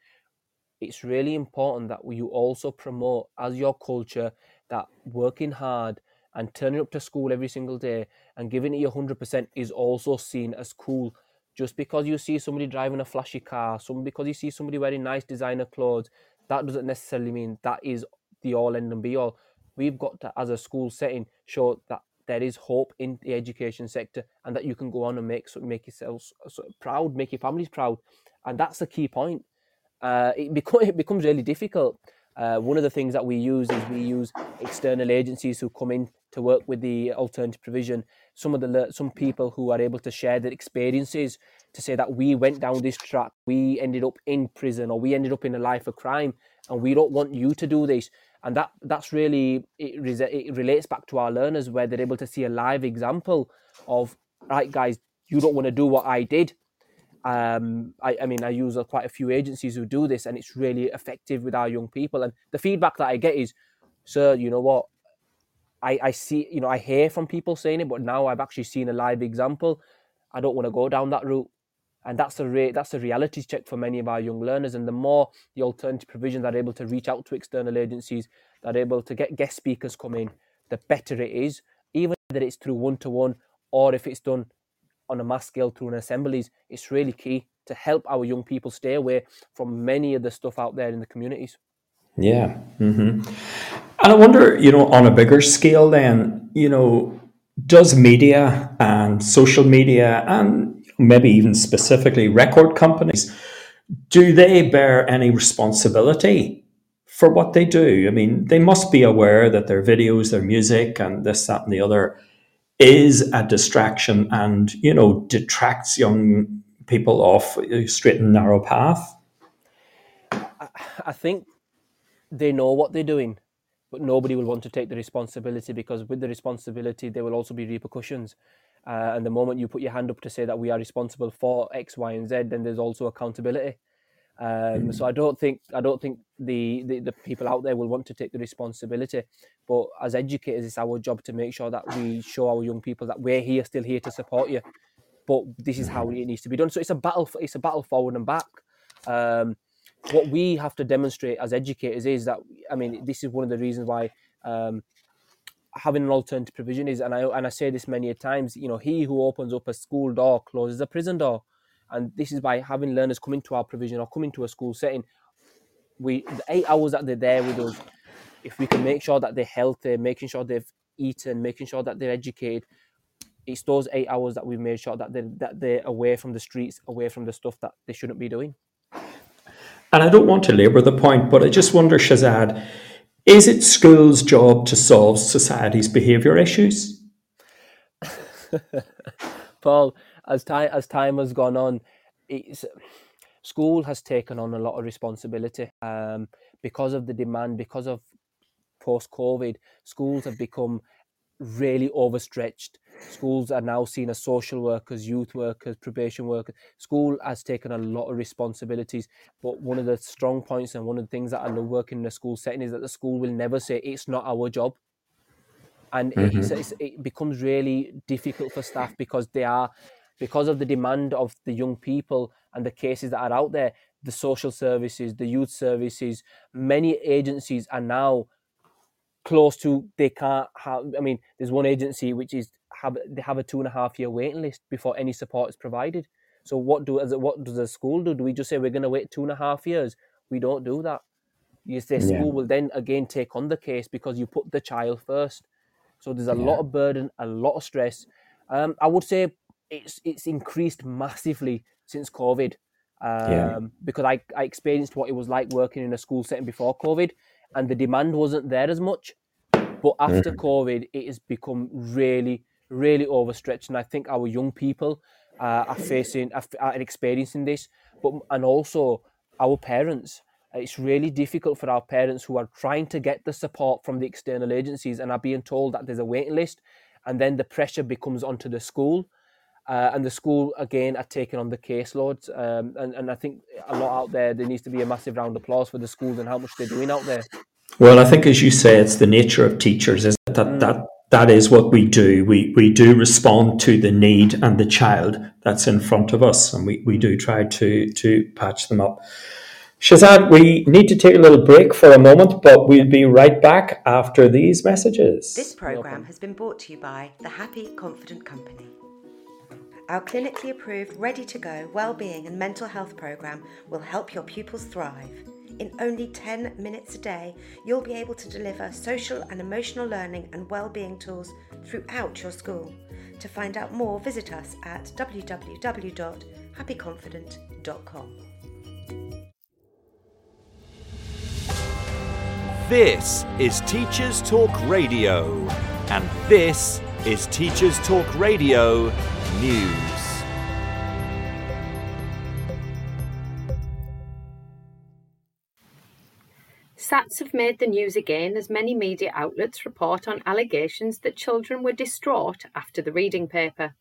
it's really important that you also promote as your culture that working hard and turning up to school every single day and giving it your 100% is also seen as cool. Just because you see somebody driving a flashy car, some because you see somebody wearing nice designer clothes, that doesn't necessarily mean that is the all end and be all we've got to, as a school setting, show that there is hope in the education sector and that you can go on and make make yourselves proud, make your families proud, and that's the key point. Uh, it, become, (laughs) it becomes really difficult. Uh, one of the things that we use is we use external agencies who come in to work with the alternative provision. Some of the some people who are able to share their experiences to say that we went down this track, we ended up in prison, or we ended up in a life of crime, and we don't want you to do this and that that's really it, it relates back to our learners where they're able to see a live example of right guys you don't want to do what i did um, I, I, mean i use quite a few agencies who do this and it's really effective with our young people and the feedback that i get is sir you know what I, I see you know i hear from people saying it but now i've actually seen a live example i don't want to go down that route and that's a re- that's a reality check for many of our young learners. And the more the alternative provisions are able to reach out to external agencies, that are able to get guest speakers come in, the better it is. Even that it's through one to one or if it's done on a mass scale through an assemblies, it's really key to help our young people stay away from many of the stuff out there in the communities. Yeah. Mm-hmm. And I wonder, you know, on a bigger scale, then, you know, does media and social media and maybe even specifically record companies, do they bear any responsibility for what they do? I mean, they must be aware that their videos, their music, and this, that, and the other is a distraction and, you know, detracts young people off a straight and narrow path. I think they know what they're doing, but nobody will want to take the responsibility because with the responsibility, there will also be repercussions. Uh, and the moment you put your hand up to say that we are responsible for X, Y, and Z, then there's also accountability. Um, mm. So I don't think I don't think the, the, the people out there will want to take the responsibility. But as educators, it's our job to make sure that we show our young people that we're here, still here to support you. But this is how it needs to be done. So it's a battle. It's a battle forward and back. Um, what we have to demonstrate as educators is that I mean this is one of the reasons why um, having an alternative provision is and I and I say this many a times you know he who opens up a school door closes a prison door and this is by having learners come into our provision or come into a school setting we the eight hours that they're there with us if we can make sure that they're healthy making sure they've eaten making sure that they're educated it's those eight hours that we've made sure that they're, that they're away from the streets away from the stuff that they shouldn't be doing and I don't want to labour the point, but I just wonder, Shazad, is it school's job to solve society's behaviour issues? (laughs) Paul, as time as time has gone on, it's, school has taken on a lot of responsibility um, because of the demand, because of post COVID. Schools have become really overstretched. Schools are now seen as social workers, youth workers, probation workers. School has taken a lot of responsibilities. But one of the strong points and one of the things that I love working in a school setting is that the school will never say it's not our job. And mm-hmm. it's, it's, it becomes really difficult for staff because they are, because of the demand of the young people and the cases that are out there, the social services, the youth services, many agencies are now close to they can't have. I mean, there's one agency which is have they have a two and a half year waiting list before any support is provided. So what do as what does the school do? Do we just say we're going to wait two and a half years? We don't do that. You say school yeah. will then again take on the case because you put the child first. So there's a yeah. lot of burden, a lot of stress. Um, I would say it's it's increased massively since COVID. Um, yeah. because I, I experienced what it was like working in a school setting before COVID and the demand wasn't there as much. But after mm-hmm. COVID, it has become really, really overstretched, and I think our young people uh, are facing, are experiencing this. But and also our parents. It's really difficult for our parents who are trying to get the support from the external agencies and are being told that there's a waiting list, and then the pressure becomes onto the school. Uh, and the school again are taking on the caseloads. Um, and, and I think a lot out there, there needs to be a massive round of applause for the schools and how much they're doing out there. Well, I think, as you say, it's the nature of teachers, is that mm. that that is what we do. We we do respond to the need and the child that's in front of us, and we, we do try to to patch them up. Shazad, we need to take a little break for a moment, but we'll be right back after these messages. This program has been brought to you by the Happy Confident Company. Our clinically approved, ready to go well-being and mental health program will help your pupils thrive in only 10 minutes a day, you'll be able to deliver social and emotional learning and well-being tools throughout your school. To find out more, visit us at www.happyconfident.com. This is Teachers Talk Radio, and this is Teachers Talk Radio News. SATs have made the news again as many media outlets report on allegations that children were distraught after the reading paper.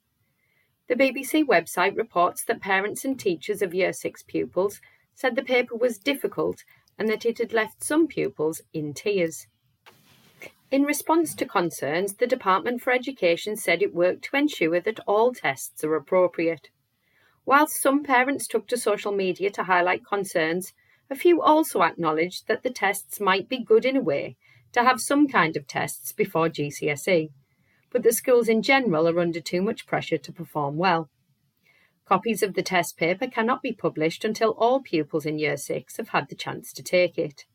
The BBC website reports that parents and teachers of Year 6 pupils said the paper was difficult and that it had left some pupils in tears. In response to concerns, the Department for Education said it worked to ensure that all tests are appropriate. Whilst some parents took to social media to highlight concerns, a few also acknowledged that the tests might be good in a way to have some kind of tests before GCSE, but the schools in general are under too much pressure to perform well. Copies of the test paper cannot be published until all pupils in Year 6 have had the chance to take it.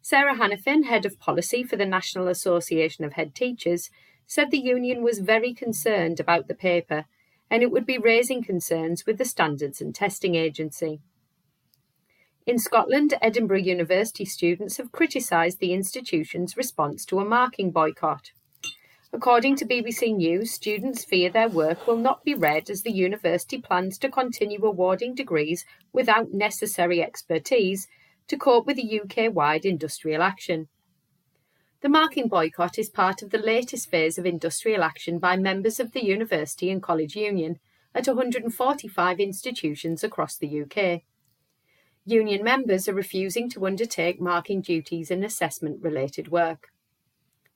Sarah Hannafin, Head of Policy for the National Association of Head Teachers, said the union was very concerned about the paper and it would be raising concerns with the Standards and Testing Agency. In Scotland, Edinburgh University students have criticised the institution's response to a marking boycott. According to BBC News, students fear their work will not be read as the university plans to continue awarding degrees without necessary expertise to cope with the UK wide industrial action. The marking boycott is part of the latest phase of industrial action by members of the University and College Union at 145 institutions across the UK. Union members are refusing to undertake marking duties and assessment related work.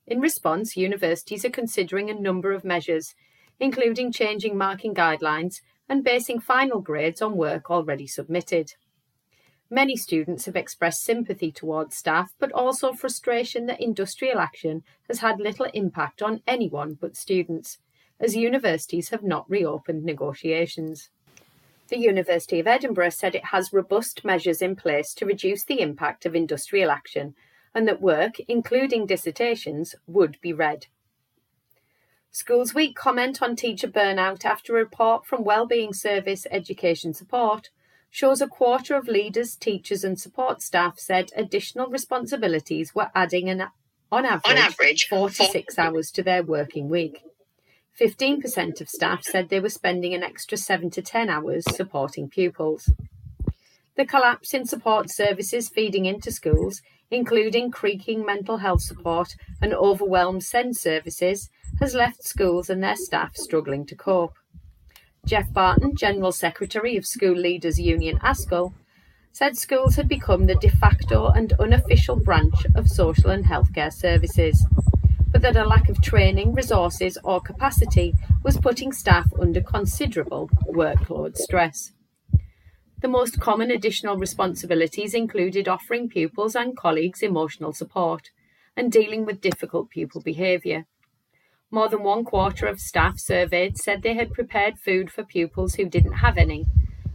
In response, universities are considering a number of measures, including changing marking guidelines and basing final grades on work already submitted. Many students have expressed sympathy towards staff, but also frustration that industrial action has had little impact on anyone but students, as universities have not reopened negotiations. The University of Edinburgh said it has robust measures in place to reduce the impact of industrial action and that work, including dissertations, would be read. Schools Week comment on teacher burnout after a report from Wellbeing Service Education Support shows a quarter of leaders, teachers, and support staff said additional responsibilities were adding an, on average, on average 46 hours to their working week. 15% of staff said they were spending an extra 7 to 10 hours supporting pupils. The collapse in support services feeding into schools, including creaking mental health support and overwhelmed SEND services, has left schools and their staff struggling to cope. Geoff Barton, General Secretary of School Leaders Union ASCL, said schools had become the de facto and unofficial branch of social and healthcare services, but that a lack of training, resources, or capacity was putting staff under considerable workload stress. The most common additional responsibilities included offering pupils and colleagues emotional support and dealing with difficult pupil behaviour. More than one quarter of staff surveyed said they had prepared food for pupils who didn't have any,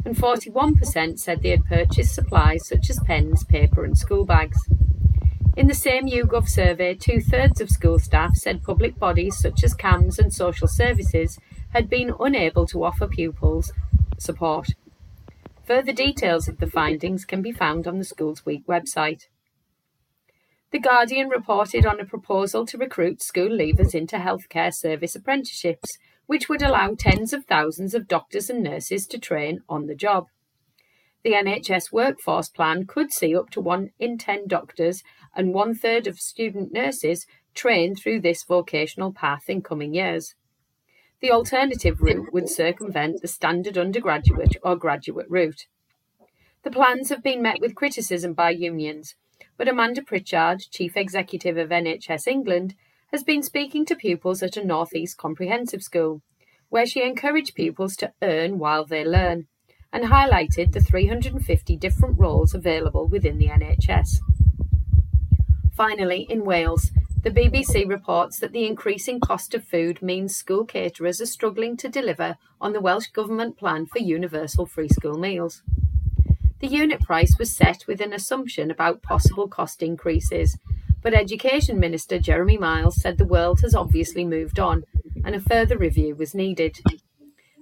and 41% said they had purchased supplies such as pens, paper, and school bags. In the same YouGov survey, two thirds of school staff said public bodies such as CAMHS and social services had been unable to offer pupils support. Further details of the findings can be found on the Schools Week website. The Guardian reported on a proposal to recruit school leavers into healthcare service apprenticeships, which would allow tens of thousands of doctors and nurses to train on the job. The NHS workforce plan could see up to one in 10 doctors and one third of student nurses trained through this vocational path in coming years. The alternative route would circumvent the standard undergraduate or graduate route. The plans have been met with criticism by unions, but Amanda Pritchard, Chief Executive of NHS England, has been speaking to pupils at a North East Comprehensive School, where she encouraged pupils to earn while they learn and highlighted the 350 different roles available within the NHS. Finally, in Wales, the BBC reports that the increasing cost of food means school caterers are struggling to deliver on the Welsh Government plan for universal free school meals. The unit price was set with an assumption about possible cost increases, but Education Minister Jeremy Miles said the world has obviously moved on and a further review was needed.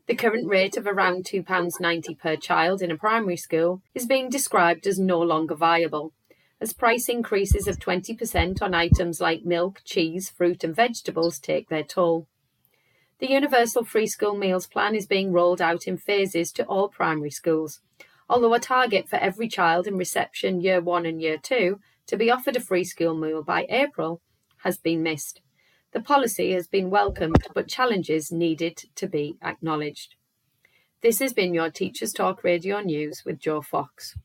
The current rate of around £2.90 per child in a primary school is being described as no longer viable, as price increases of 20% on items like milk, cheese, fruit, and vegetables take their toll. The Universal Free School Meals Plan is being rolled out in phases to all primary schools, although a target for every child in reception year 1 and year 2 to be offered a free school meal by April has been missed. The policy has been welcomed, but challenges needed to be acknowledged. This has been your Teachers Talk Radio News with Joe Fox.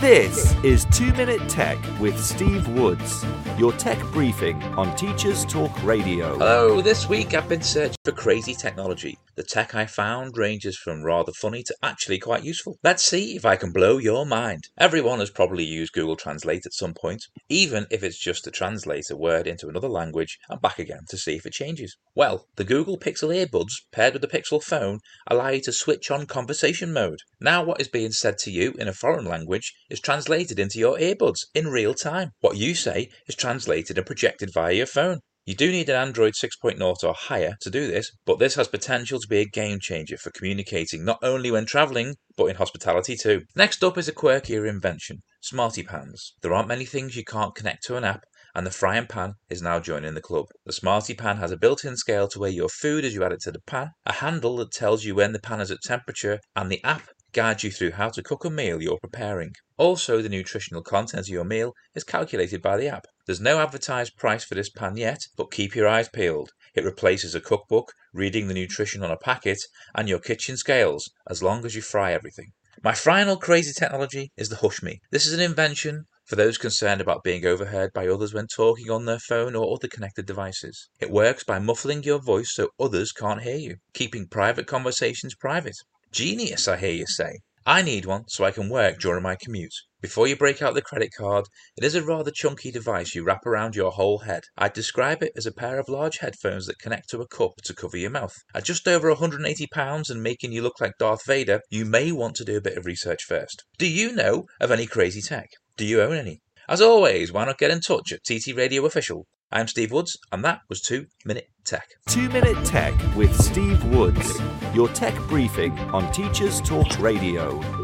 This is 2 Minute Tech with Steve Woods, your tech briefing on Teachers Talk Radio. Hello, this week I've been searching for crazy technology The tech I found ranges from rather funny to actually quite useful. Let's see if I can blow your mind. Everyone has probably used Google Translate at some point, even if it's just to translate a word into another language and back again to see if it changes. Well, the Google Pixel earbuds paired with the Pixel phone allow you to switch on conversation mode. Now, what is being said to you in a foreign language is translated into your earbuds in real time. What you say is translated and projected via your phone. You do need an Android 6.0 or higher to do this, but this has potential to be a game changer for communicating not only when travelling, but in hospitality too. Next up is a quirkier invention Smarty Pans. There aren't many things you can't connect to an app, and the frying pan is now joining the club. The Smarty Pan has a built in scale to weigh your food as you add it to the pan, a handle that tells you when the pan is at temperature, and the app guides you through how to cook a meal you're preparing. Also, the nutritional content of your meal is calculated by the app. There's no advertised price for this pan yet, but keep your eyes peeled. It replaces a cookbook, reading the nutrition on a packet, and your kitchen scales, as long as you fry everything. My final crazy technology is the HushMe. This is an invention for those concerned about being overheard by others when talking on their phone or other connected devices. It works by muffling your voice so others can't hear you, keeping private conversations private. Genius, I hear you say. I need one so I can work during my commute. Before you break out the credit card, it is a rather chunky device you wrap around your whole head. I'd describe it as a pair of large headphones that connect to a cup to cover your mouth. At just over £180 and making you look like Darth Vader, you may want to do a bit of research first. Do you know of any crazy tech? Do you own any? As always, why not get in touch at TT Radio Official? I'm Steve Woods, and that was 2 Minute Tech. 2 Minute Tech with Steve Woods, your tech briefing on Teachers Talk Radio.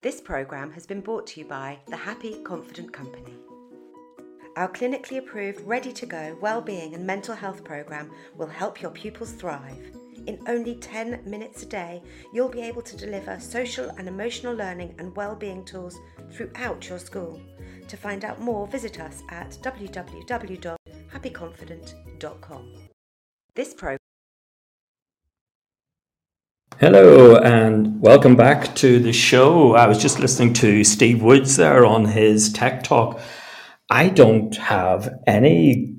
This programme has been brought to you by the Happy Confident Company. Our clinically approved, ready to go wellbeing and mental health programme will help your pupils thrive. In only 10 minutes a day, you'll be able to deliver social and emotional learning and wellbeing tools throughout your school. To find out more, visit us at www.happyconfident.com. This program Hello and welcome back to the show. I was just listening to Steve Woods there on his tech talk. I don't have any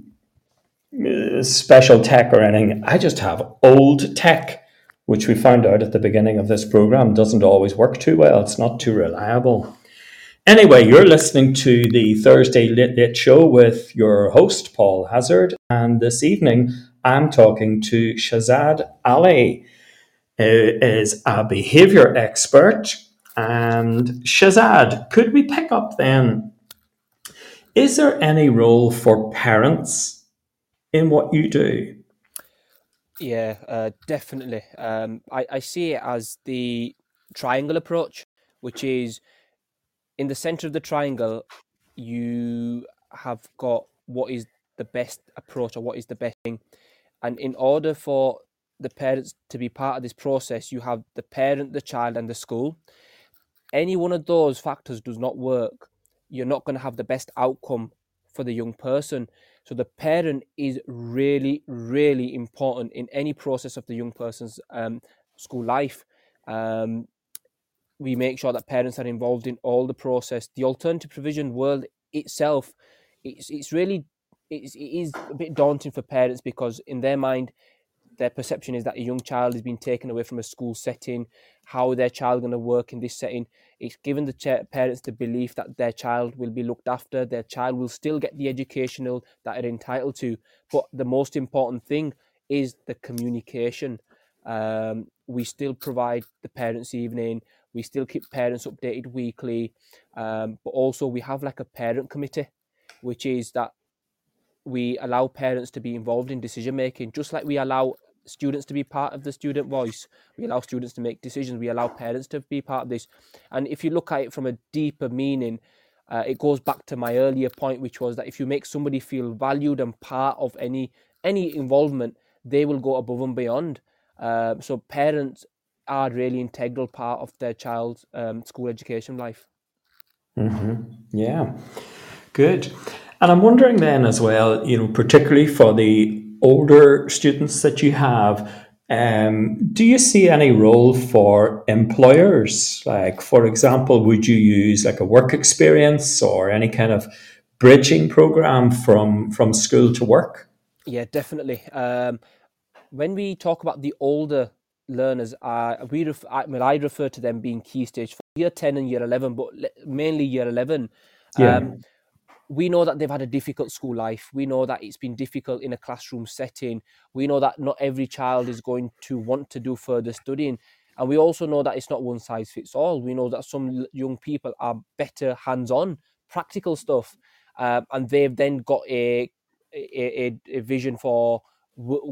uh, special tech or anything. I just have old tech, which we found out at the beginning of this program doesn't always work too well. It's not too reliable. Anyway, you're listening to the Thursday Late Late show with your host, Paul Hazzard. And this evening, I'm talking to Shazad Ali, who is a behavior expert. And Shazad, could we pick up then? Is there any role for parents in what you do? Yeah, uh, definitely. Um, I, I see it as the triangle approach, which is in the center of the triangle, you have got what is the best approach or what is the best thing. And in order for the parents to be part of this process, you have the parent, the child, and the school. Any one of those factors does not work, you're not going to have the best outcome for the young person. So the parent is really, really important in any process of the young person's um, school life. Um, we make sure that parents are involved in all the process. The alternative provision world itself, it's it's really it's, it is a bit daunting for parents because in their mind, their perception is that a young child is being taken away from a school setting. How their child going to work in this setting? It's given the parents the belief that their child will be looked after. Their child will still get the educational that they're entitled to. But the most important thing is the communication. Um, we still provide the parents' evening we still keep parents updated weekly, um, but also we have like a parent committee, which is that we allow parents to be involved in decision making, just like we allow students to be part of the student voice. We allow students to make decisions. We allow parents to be part of this. And if you look at it from a deeper meaning, uh, it goes back to my earlier point, which was that if you make somebody feel valued and part of any any involvement, they will go above and beyond. Uh, so parents are really integral part of their child's um, school education life. Mm-hmm. Yeah, good. And I'm wondering then as well, you know, particularly for the older students that you have, um, do you see any role for employers? Like, for example, would you use like a work experience or any kind of bridging program from from school to work? Yeah, definitely. Um, when we talk about the older learners, uh, we ref- I, mean, I refer to them being key stage four, year 10 and year 11, but mainly year 11. Yeah. Um, we know that they've had a difficult school life. We know that it's been difficult in a classroom setting. We know that not every child is going to want to do further studying. And we also know that it's not one size fits all. We know that some young people are better hands on, practical stuff. Um, and they've then got a, a, a vision for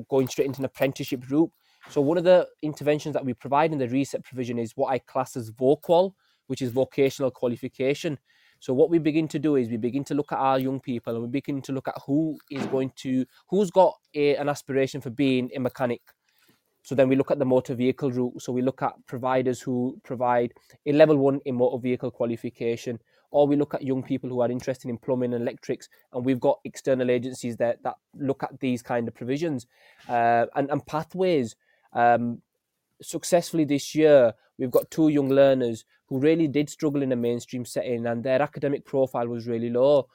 going straight into an apprenticeship route. So one of the interventions that we provide in the reset provision is what I class as VOQUAL, which is vocational qualification. So what we begin to do is we begin to look at our young people and we begin to look at who is going to who's got a, an aspiration for being a mechanic. So then we look at the motor vehicle route. So we look at providers who provide a level one in motor vehicle qualification, or we look at young people who are interested in plumbing and electrics, and we've got external agencies that that look at these kind of provisions uh, and, and pathways. Um, successfully this year, we've got two young learners who really did struggle in a mainstream setting and their academic profile was really low.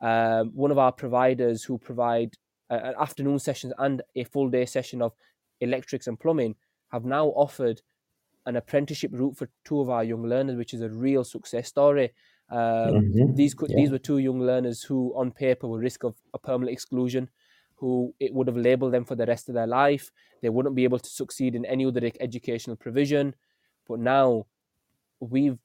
Um, one of our providers who provide uh, afternoon sessions and a full day session of electrics and plumbing have now offered an apprenticeship route for two of our young learners, which is a real success story. Um, mm-hmm. These could, yeah. these were two young learners who, on paper, were risk of a permanent exclusion, who it would have labelled them for the rest of their life. They wouldn't be able to succeed in any other educational provision. But now we've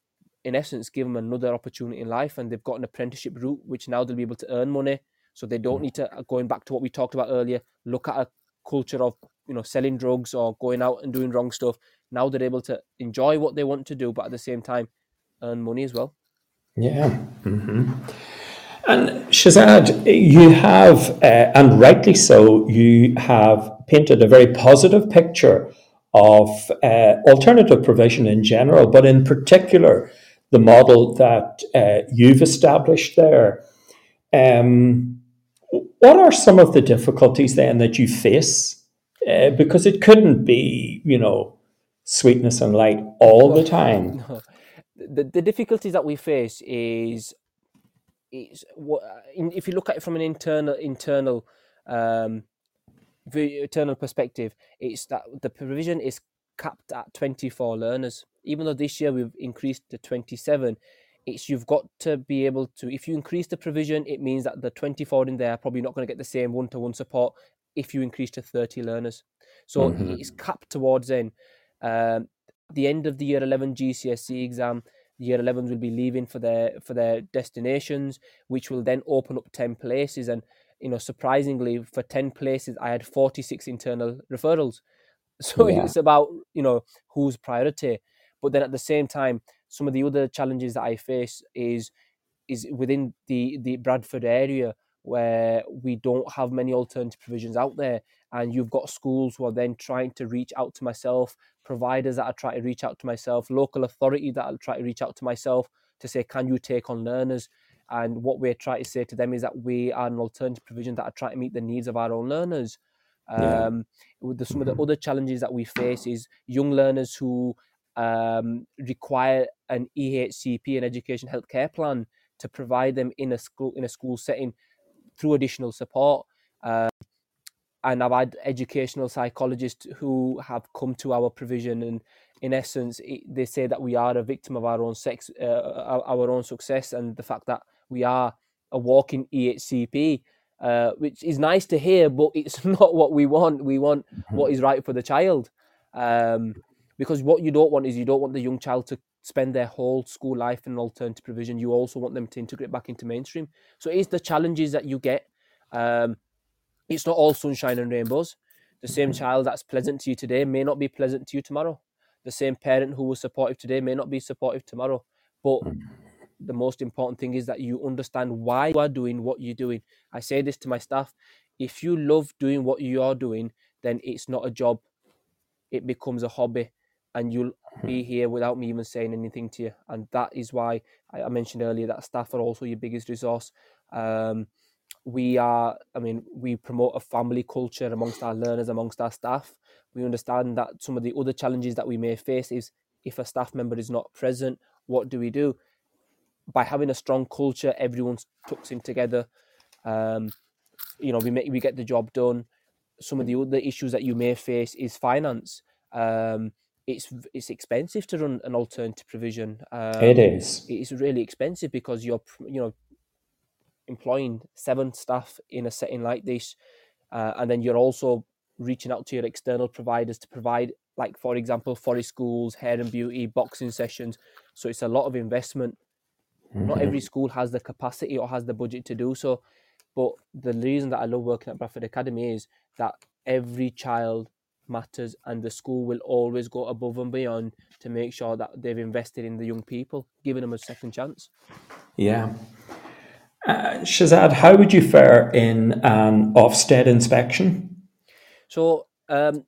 in essence given them another opportunity in life and they've got an apprenticeship route which now they'll be able to earn money so they don't mm. need to uh, going back to what we talked about earlier look at a culture of you know selling drugs or going out and doing wrong stuff now they're able to enjoy what they want to do but at the same time earn money as well yeah mm-hmm. and shazad you have uh, and rightly so you have painted a very positive picture of uh, alternative provision in general, but in particular, the model that uh, you've established there. Um, what are some of the difficulties then that you face? Uh, because it couldn't be, you know, sweetness and light all the (laughs) time. No. The, the difficulties that we face is, is what, if you look at it from an internal internal um, the eternal perspective, it's that the provision is capped at 24 learners. Even though this year we've increased to 27, it's you've got to be able to. If you increase the provision, it means that the 24 in there are probably not going to get the same one-to-one support. If you increase to 30 learners, so mm-hmm. it's capped towards in um, the end of the year 11 GCSE exam. The year 11s will be leaving for their for their destinations, which will then open up 10 places and you know, surprisingly, for 10 places, I had 46 internal referrals. (laughs) So yeah. it's about, you know, who's priority. But then at the same time, some of the other challenges that I face is is within the, the Bradford area where we don't have many alternative provisions out there. And you've got schools who are then trying to reach out to myself, providers that are trying to reach out to myself, local authority that are trying to reach out to myself to say, can you take on learners? And what we're trying to say to them is that we are an alternative provision that are trying to meet the needs of our own learners. Yeah. Um, with the, some of the mm-hmm. other challenges that we face is young learners who um, require an EHCP, an education healthcare plan, to provide them in a school in a school setting through additional support. Uh, and I've had educational psychologists who have come to our provision, and in essence, it, they say that we are a victim of our own sex, uh, our own success, and the fact that we are a walking EHCP, uh, which is nice to hear, but it's (laughs) not what we want. We want mm-hmm. what is right for the child. Um, because what you don't want is you don't want the young child to spend their whole school life in alternative provision. You also want them to integrate back into mainstream. So it's the challenges that you get. Um, it's not all sunshine and rainbows. The same mm-hmm. child that's pleasant to you today may not be pleasant to you tomorrow. The same parent who was supportive today may not be supportive tomorrow. But mm the most important thing is that you understand why you are doing what you're doing. I say this to my staff if you love doing what you are doing, then it's not a job, it becomes a hobby. And you'll be hmm. here without me even saying anything to you. And that is why I mentioned earlier that staff are also your biggest resource. Um, we are, I mean, we promote a family culture amongst our learners, amongst our staff. We understand that some of the other challenges that we may face is if a staff member is not present, what do we do? By having a strong culture, everyone tucks in together. Um, you know we make we get the job done. Some of the other issues that you may face is finance. Um, it's it's expensive to run an alternative provision. Um, it is. It's really expensive because you're you know employing seven staff in a setting like this, uh, and then you're also reaching out to your external providers to provide, like for example, forest schools, hair and beauty, boxing sessions. So it's a lot of investment. Mm-hmm. Not every school has the capacity or has the budget to do so. But the reason that I love working at Bradford Academy is that every child matters and the school will always go above and beyond to make sure that they've invested in the young people, giving them a second chance. Yeah. Uh, Shazad, how would you fare in an Ofsted inspection? So, um,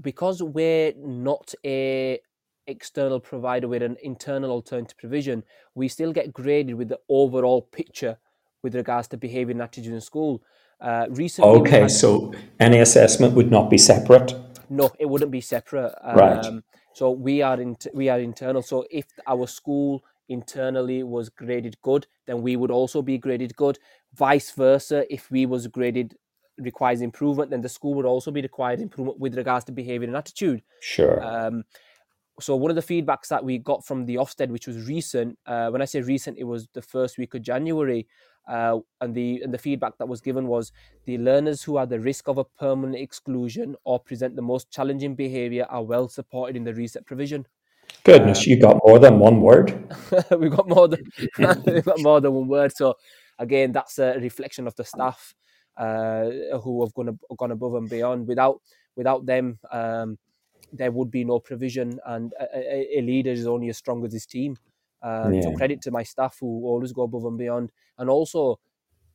because we're not a external provider with an internal alternative provision, we still get graded with the overall picture with regards to behaviour and attitude in school. Uh, recently, okay, had, so any assessment would not be separate. No, it wouldn't be separate. Um, right. So we are in, we are internal. So if our school internally was graded good, then we would also be graded good. Vice versa, if we was graded requires improvement, then the school would also be required improvement with regards to behaviour and attitude. Sure. Um, so one of the feedbacks that we got from the Ofsted, which was recent, uh, when I say recent, it was the first week of January, uh, and the and the feedback that was given was the learners who are the risk of a permanent exclusion or present the most challenging behaviour are well supported in the reset provision. Goodness, um, you got more than one word. (laughs) we got more than (laughs) we got more than one word. So again, that's a reflection of the staff uh, who have gone gone above and beyond. Without without them, um, there would be no provision, and a, a, leader is only as strong as his team. Um, yeah. So credit to my staff who always go above and beyond, and also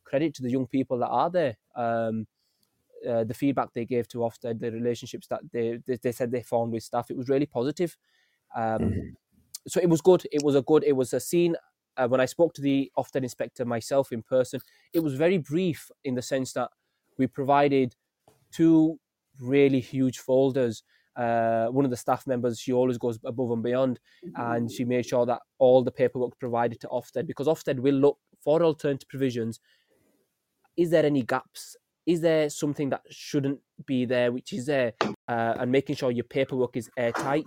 credit to the young people that are there. Um, uh, the feedback they gave to Ofsted, the relationships that they, they, they said they formed with staff, it was really positive. Um, mm-hmm. So it was good. It was a good. It was a scene. Uh, when I spoke to the Ofsted inspector myself in person, it was very brief in the sense that we provided two really huge folders uh, one of the staff members, she always goes above and beyond, and she made sure that all the paperwork provided to Ofsted because Ofsted will look for alternative provisions. Is there any gaps? Is there something that shouldn't be there, which is there, uh, and making sure your paperwork is airtight.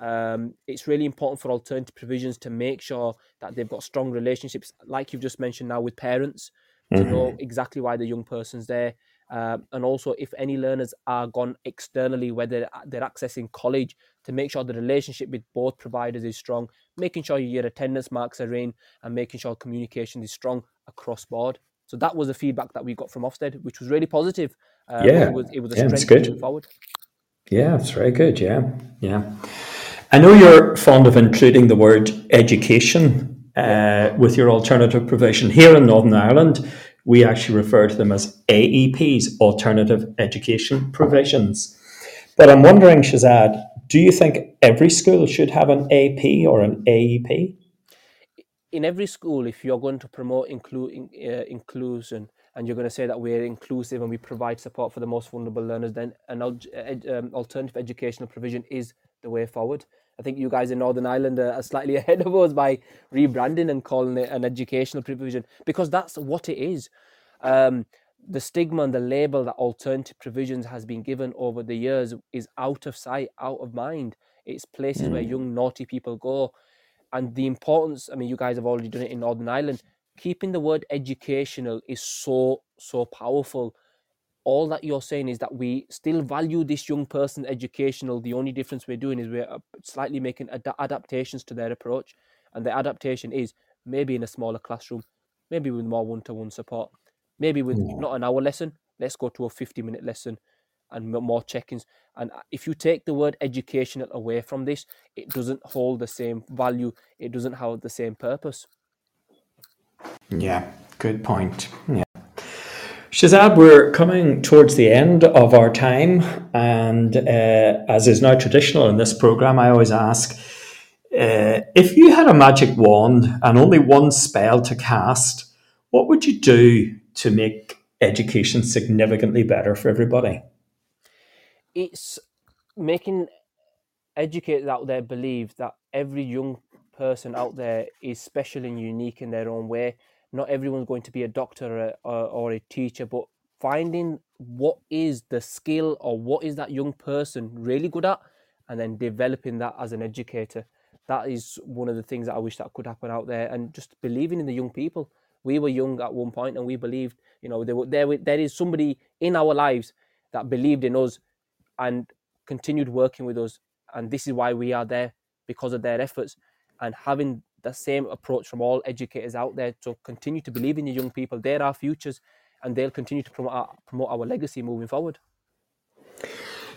Um, it's really important for alternative provisions to make sure that they've got strong relationships, like you've just mentioned now, with parents to mm-hmm. know exactly why the young person's there. Um, and also, if any learners are gone externally, whether they're accessing college, to make sure the relationship with both providers is strong, making sure your attendance marks are in, and making sure communication is strong across board. So that was the feedback that we got from Ofsted, which was really positive. Um, yeah, it was, it was a yeah, strength good. forward. Yeah, it's very good. Yeah, yeah. I know you're fond of including the word education uh, with your alternative provision here in Northern Ireland we actually refer to them as AEPs, Alternative Education Provisions. But I'm wondering, Shazad, do you think every school should have an AP or an AEP? In every school, if you're going to promote inclu- uh, inclusion and you're going to say that we're inclusive and we provide support for the most vulnerable learners, then an um, alternative educational provision is the way forward. I think you guys in Northern Ireland are slightly (laughs) ahead of us by rebranding and calling it an educational provision because that's what it is. Um, the stigma and the label that alternative provisions has been given over the years is out of sight, out of mind. It's places where mm. young naughty people go, and the importance. I mean, you guys have already done it in Northern Ireland. Keeping the word educational is so so powerful all that you're saying is that we still value this young person educational. The only difference we're doing is we're uh, slightly making ad- adaptations to their approach, and the adaptation is maybe in a smaller classroom, maybe with more one-to-one support, maybe with yeah. not an hour lesson. Let's go to a fifty-minute lesson and more check-ins. And uh, if you take the word educational away from this, it doesn't hold the same value. It doesn't have the same purpose. Yeah, good point. Yeah. Shazad, we're coming towards the end of our time, and uh, as is now traditional in this program, I always ask uh, if you had a magic wand and only one spell to cast, what would you do to make education significantly better for everybody? It's making educators out there believe that every young person out there is special and unique in their own way not everyone's going to be a doctor or, or, a teacher, but finding what is the skill or what is that young person really good at and then developing that as an educator. That is one of the things that i wish that could happen out there and just believing in the young people. We were young at one point and we believed you know there, there, there is somebody in our lives that believed in us and continued working with us and this is why we are there because of their efforts. And having the same approach from all educators out there to continue to believe in the young people they're our futures and they'll continue to promote our, promote our legacy moving forward.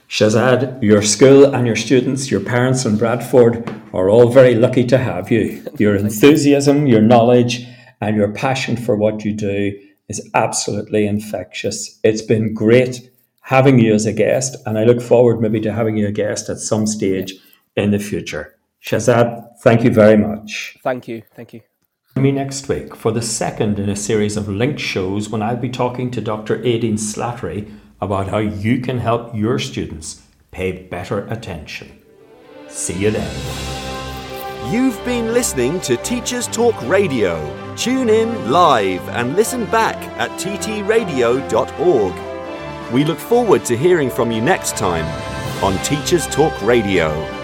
Shazad, your school and your students, your parents in Bradford are all very lucky to have you. (laughs) Your enthusiasm, your knowledge, and your passion for what you do is absolutely infectious. It's been great having you as a guest, and I look forward maybe to having you a guest at some stage in the future. Shazad, thank you very much. Thank you. Thank you Join me next week for the second in a series of linked shows when I'll be talking to Dr. Aideen Slattery about how you can help your students pay better attention. See you then. You've been listening to Teachers Talk Radio. Tune in live and listen back at ttradio.org. We look forward to hearing from you next time on Teachers Talk Radio.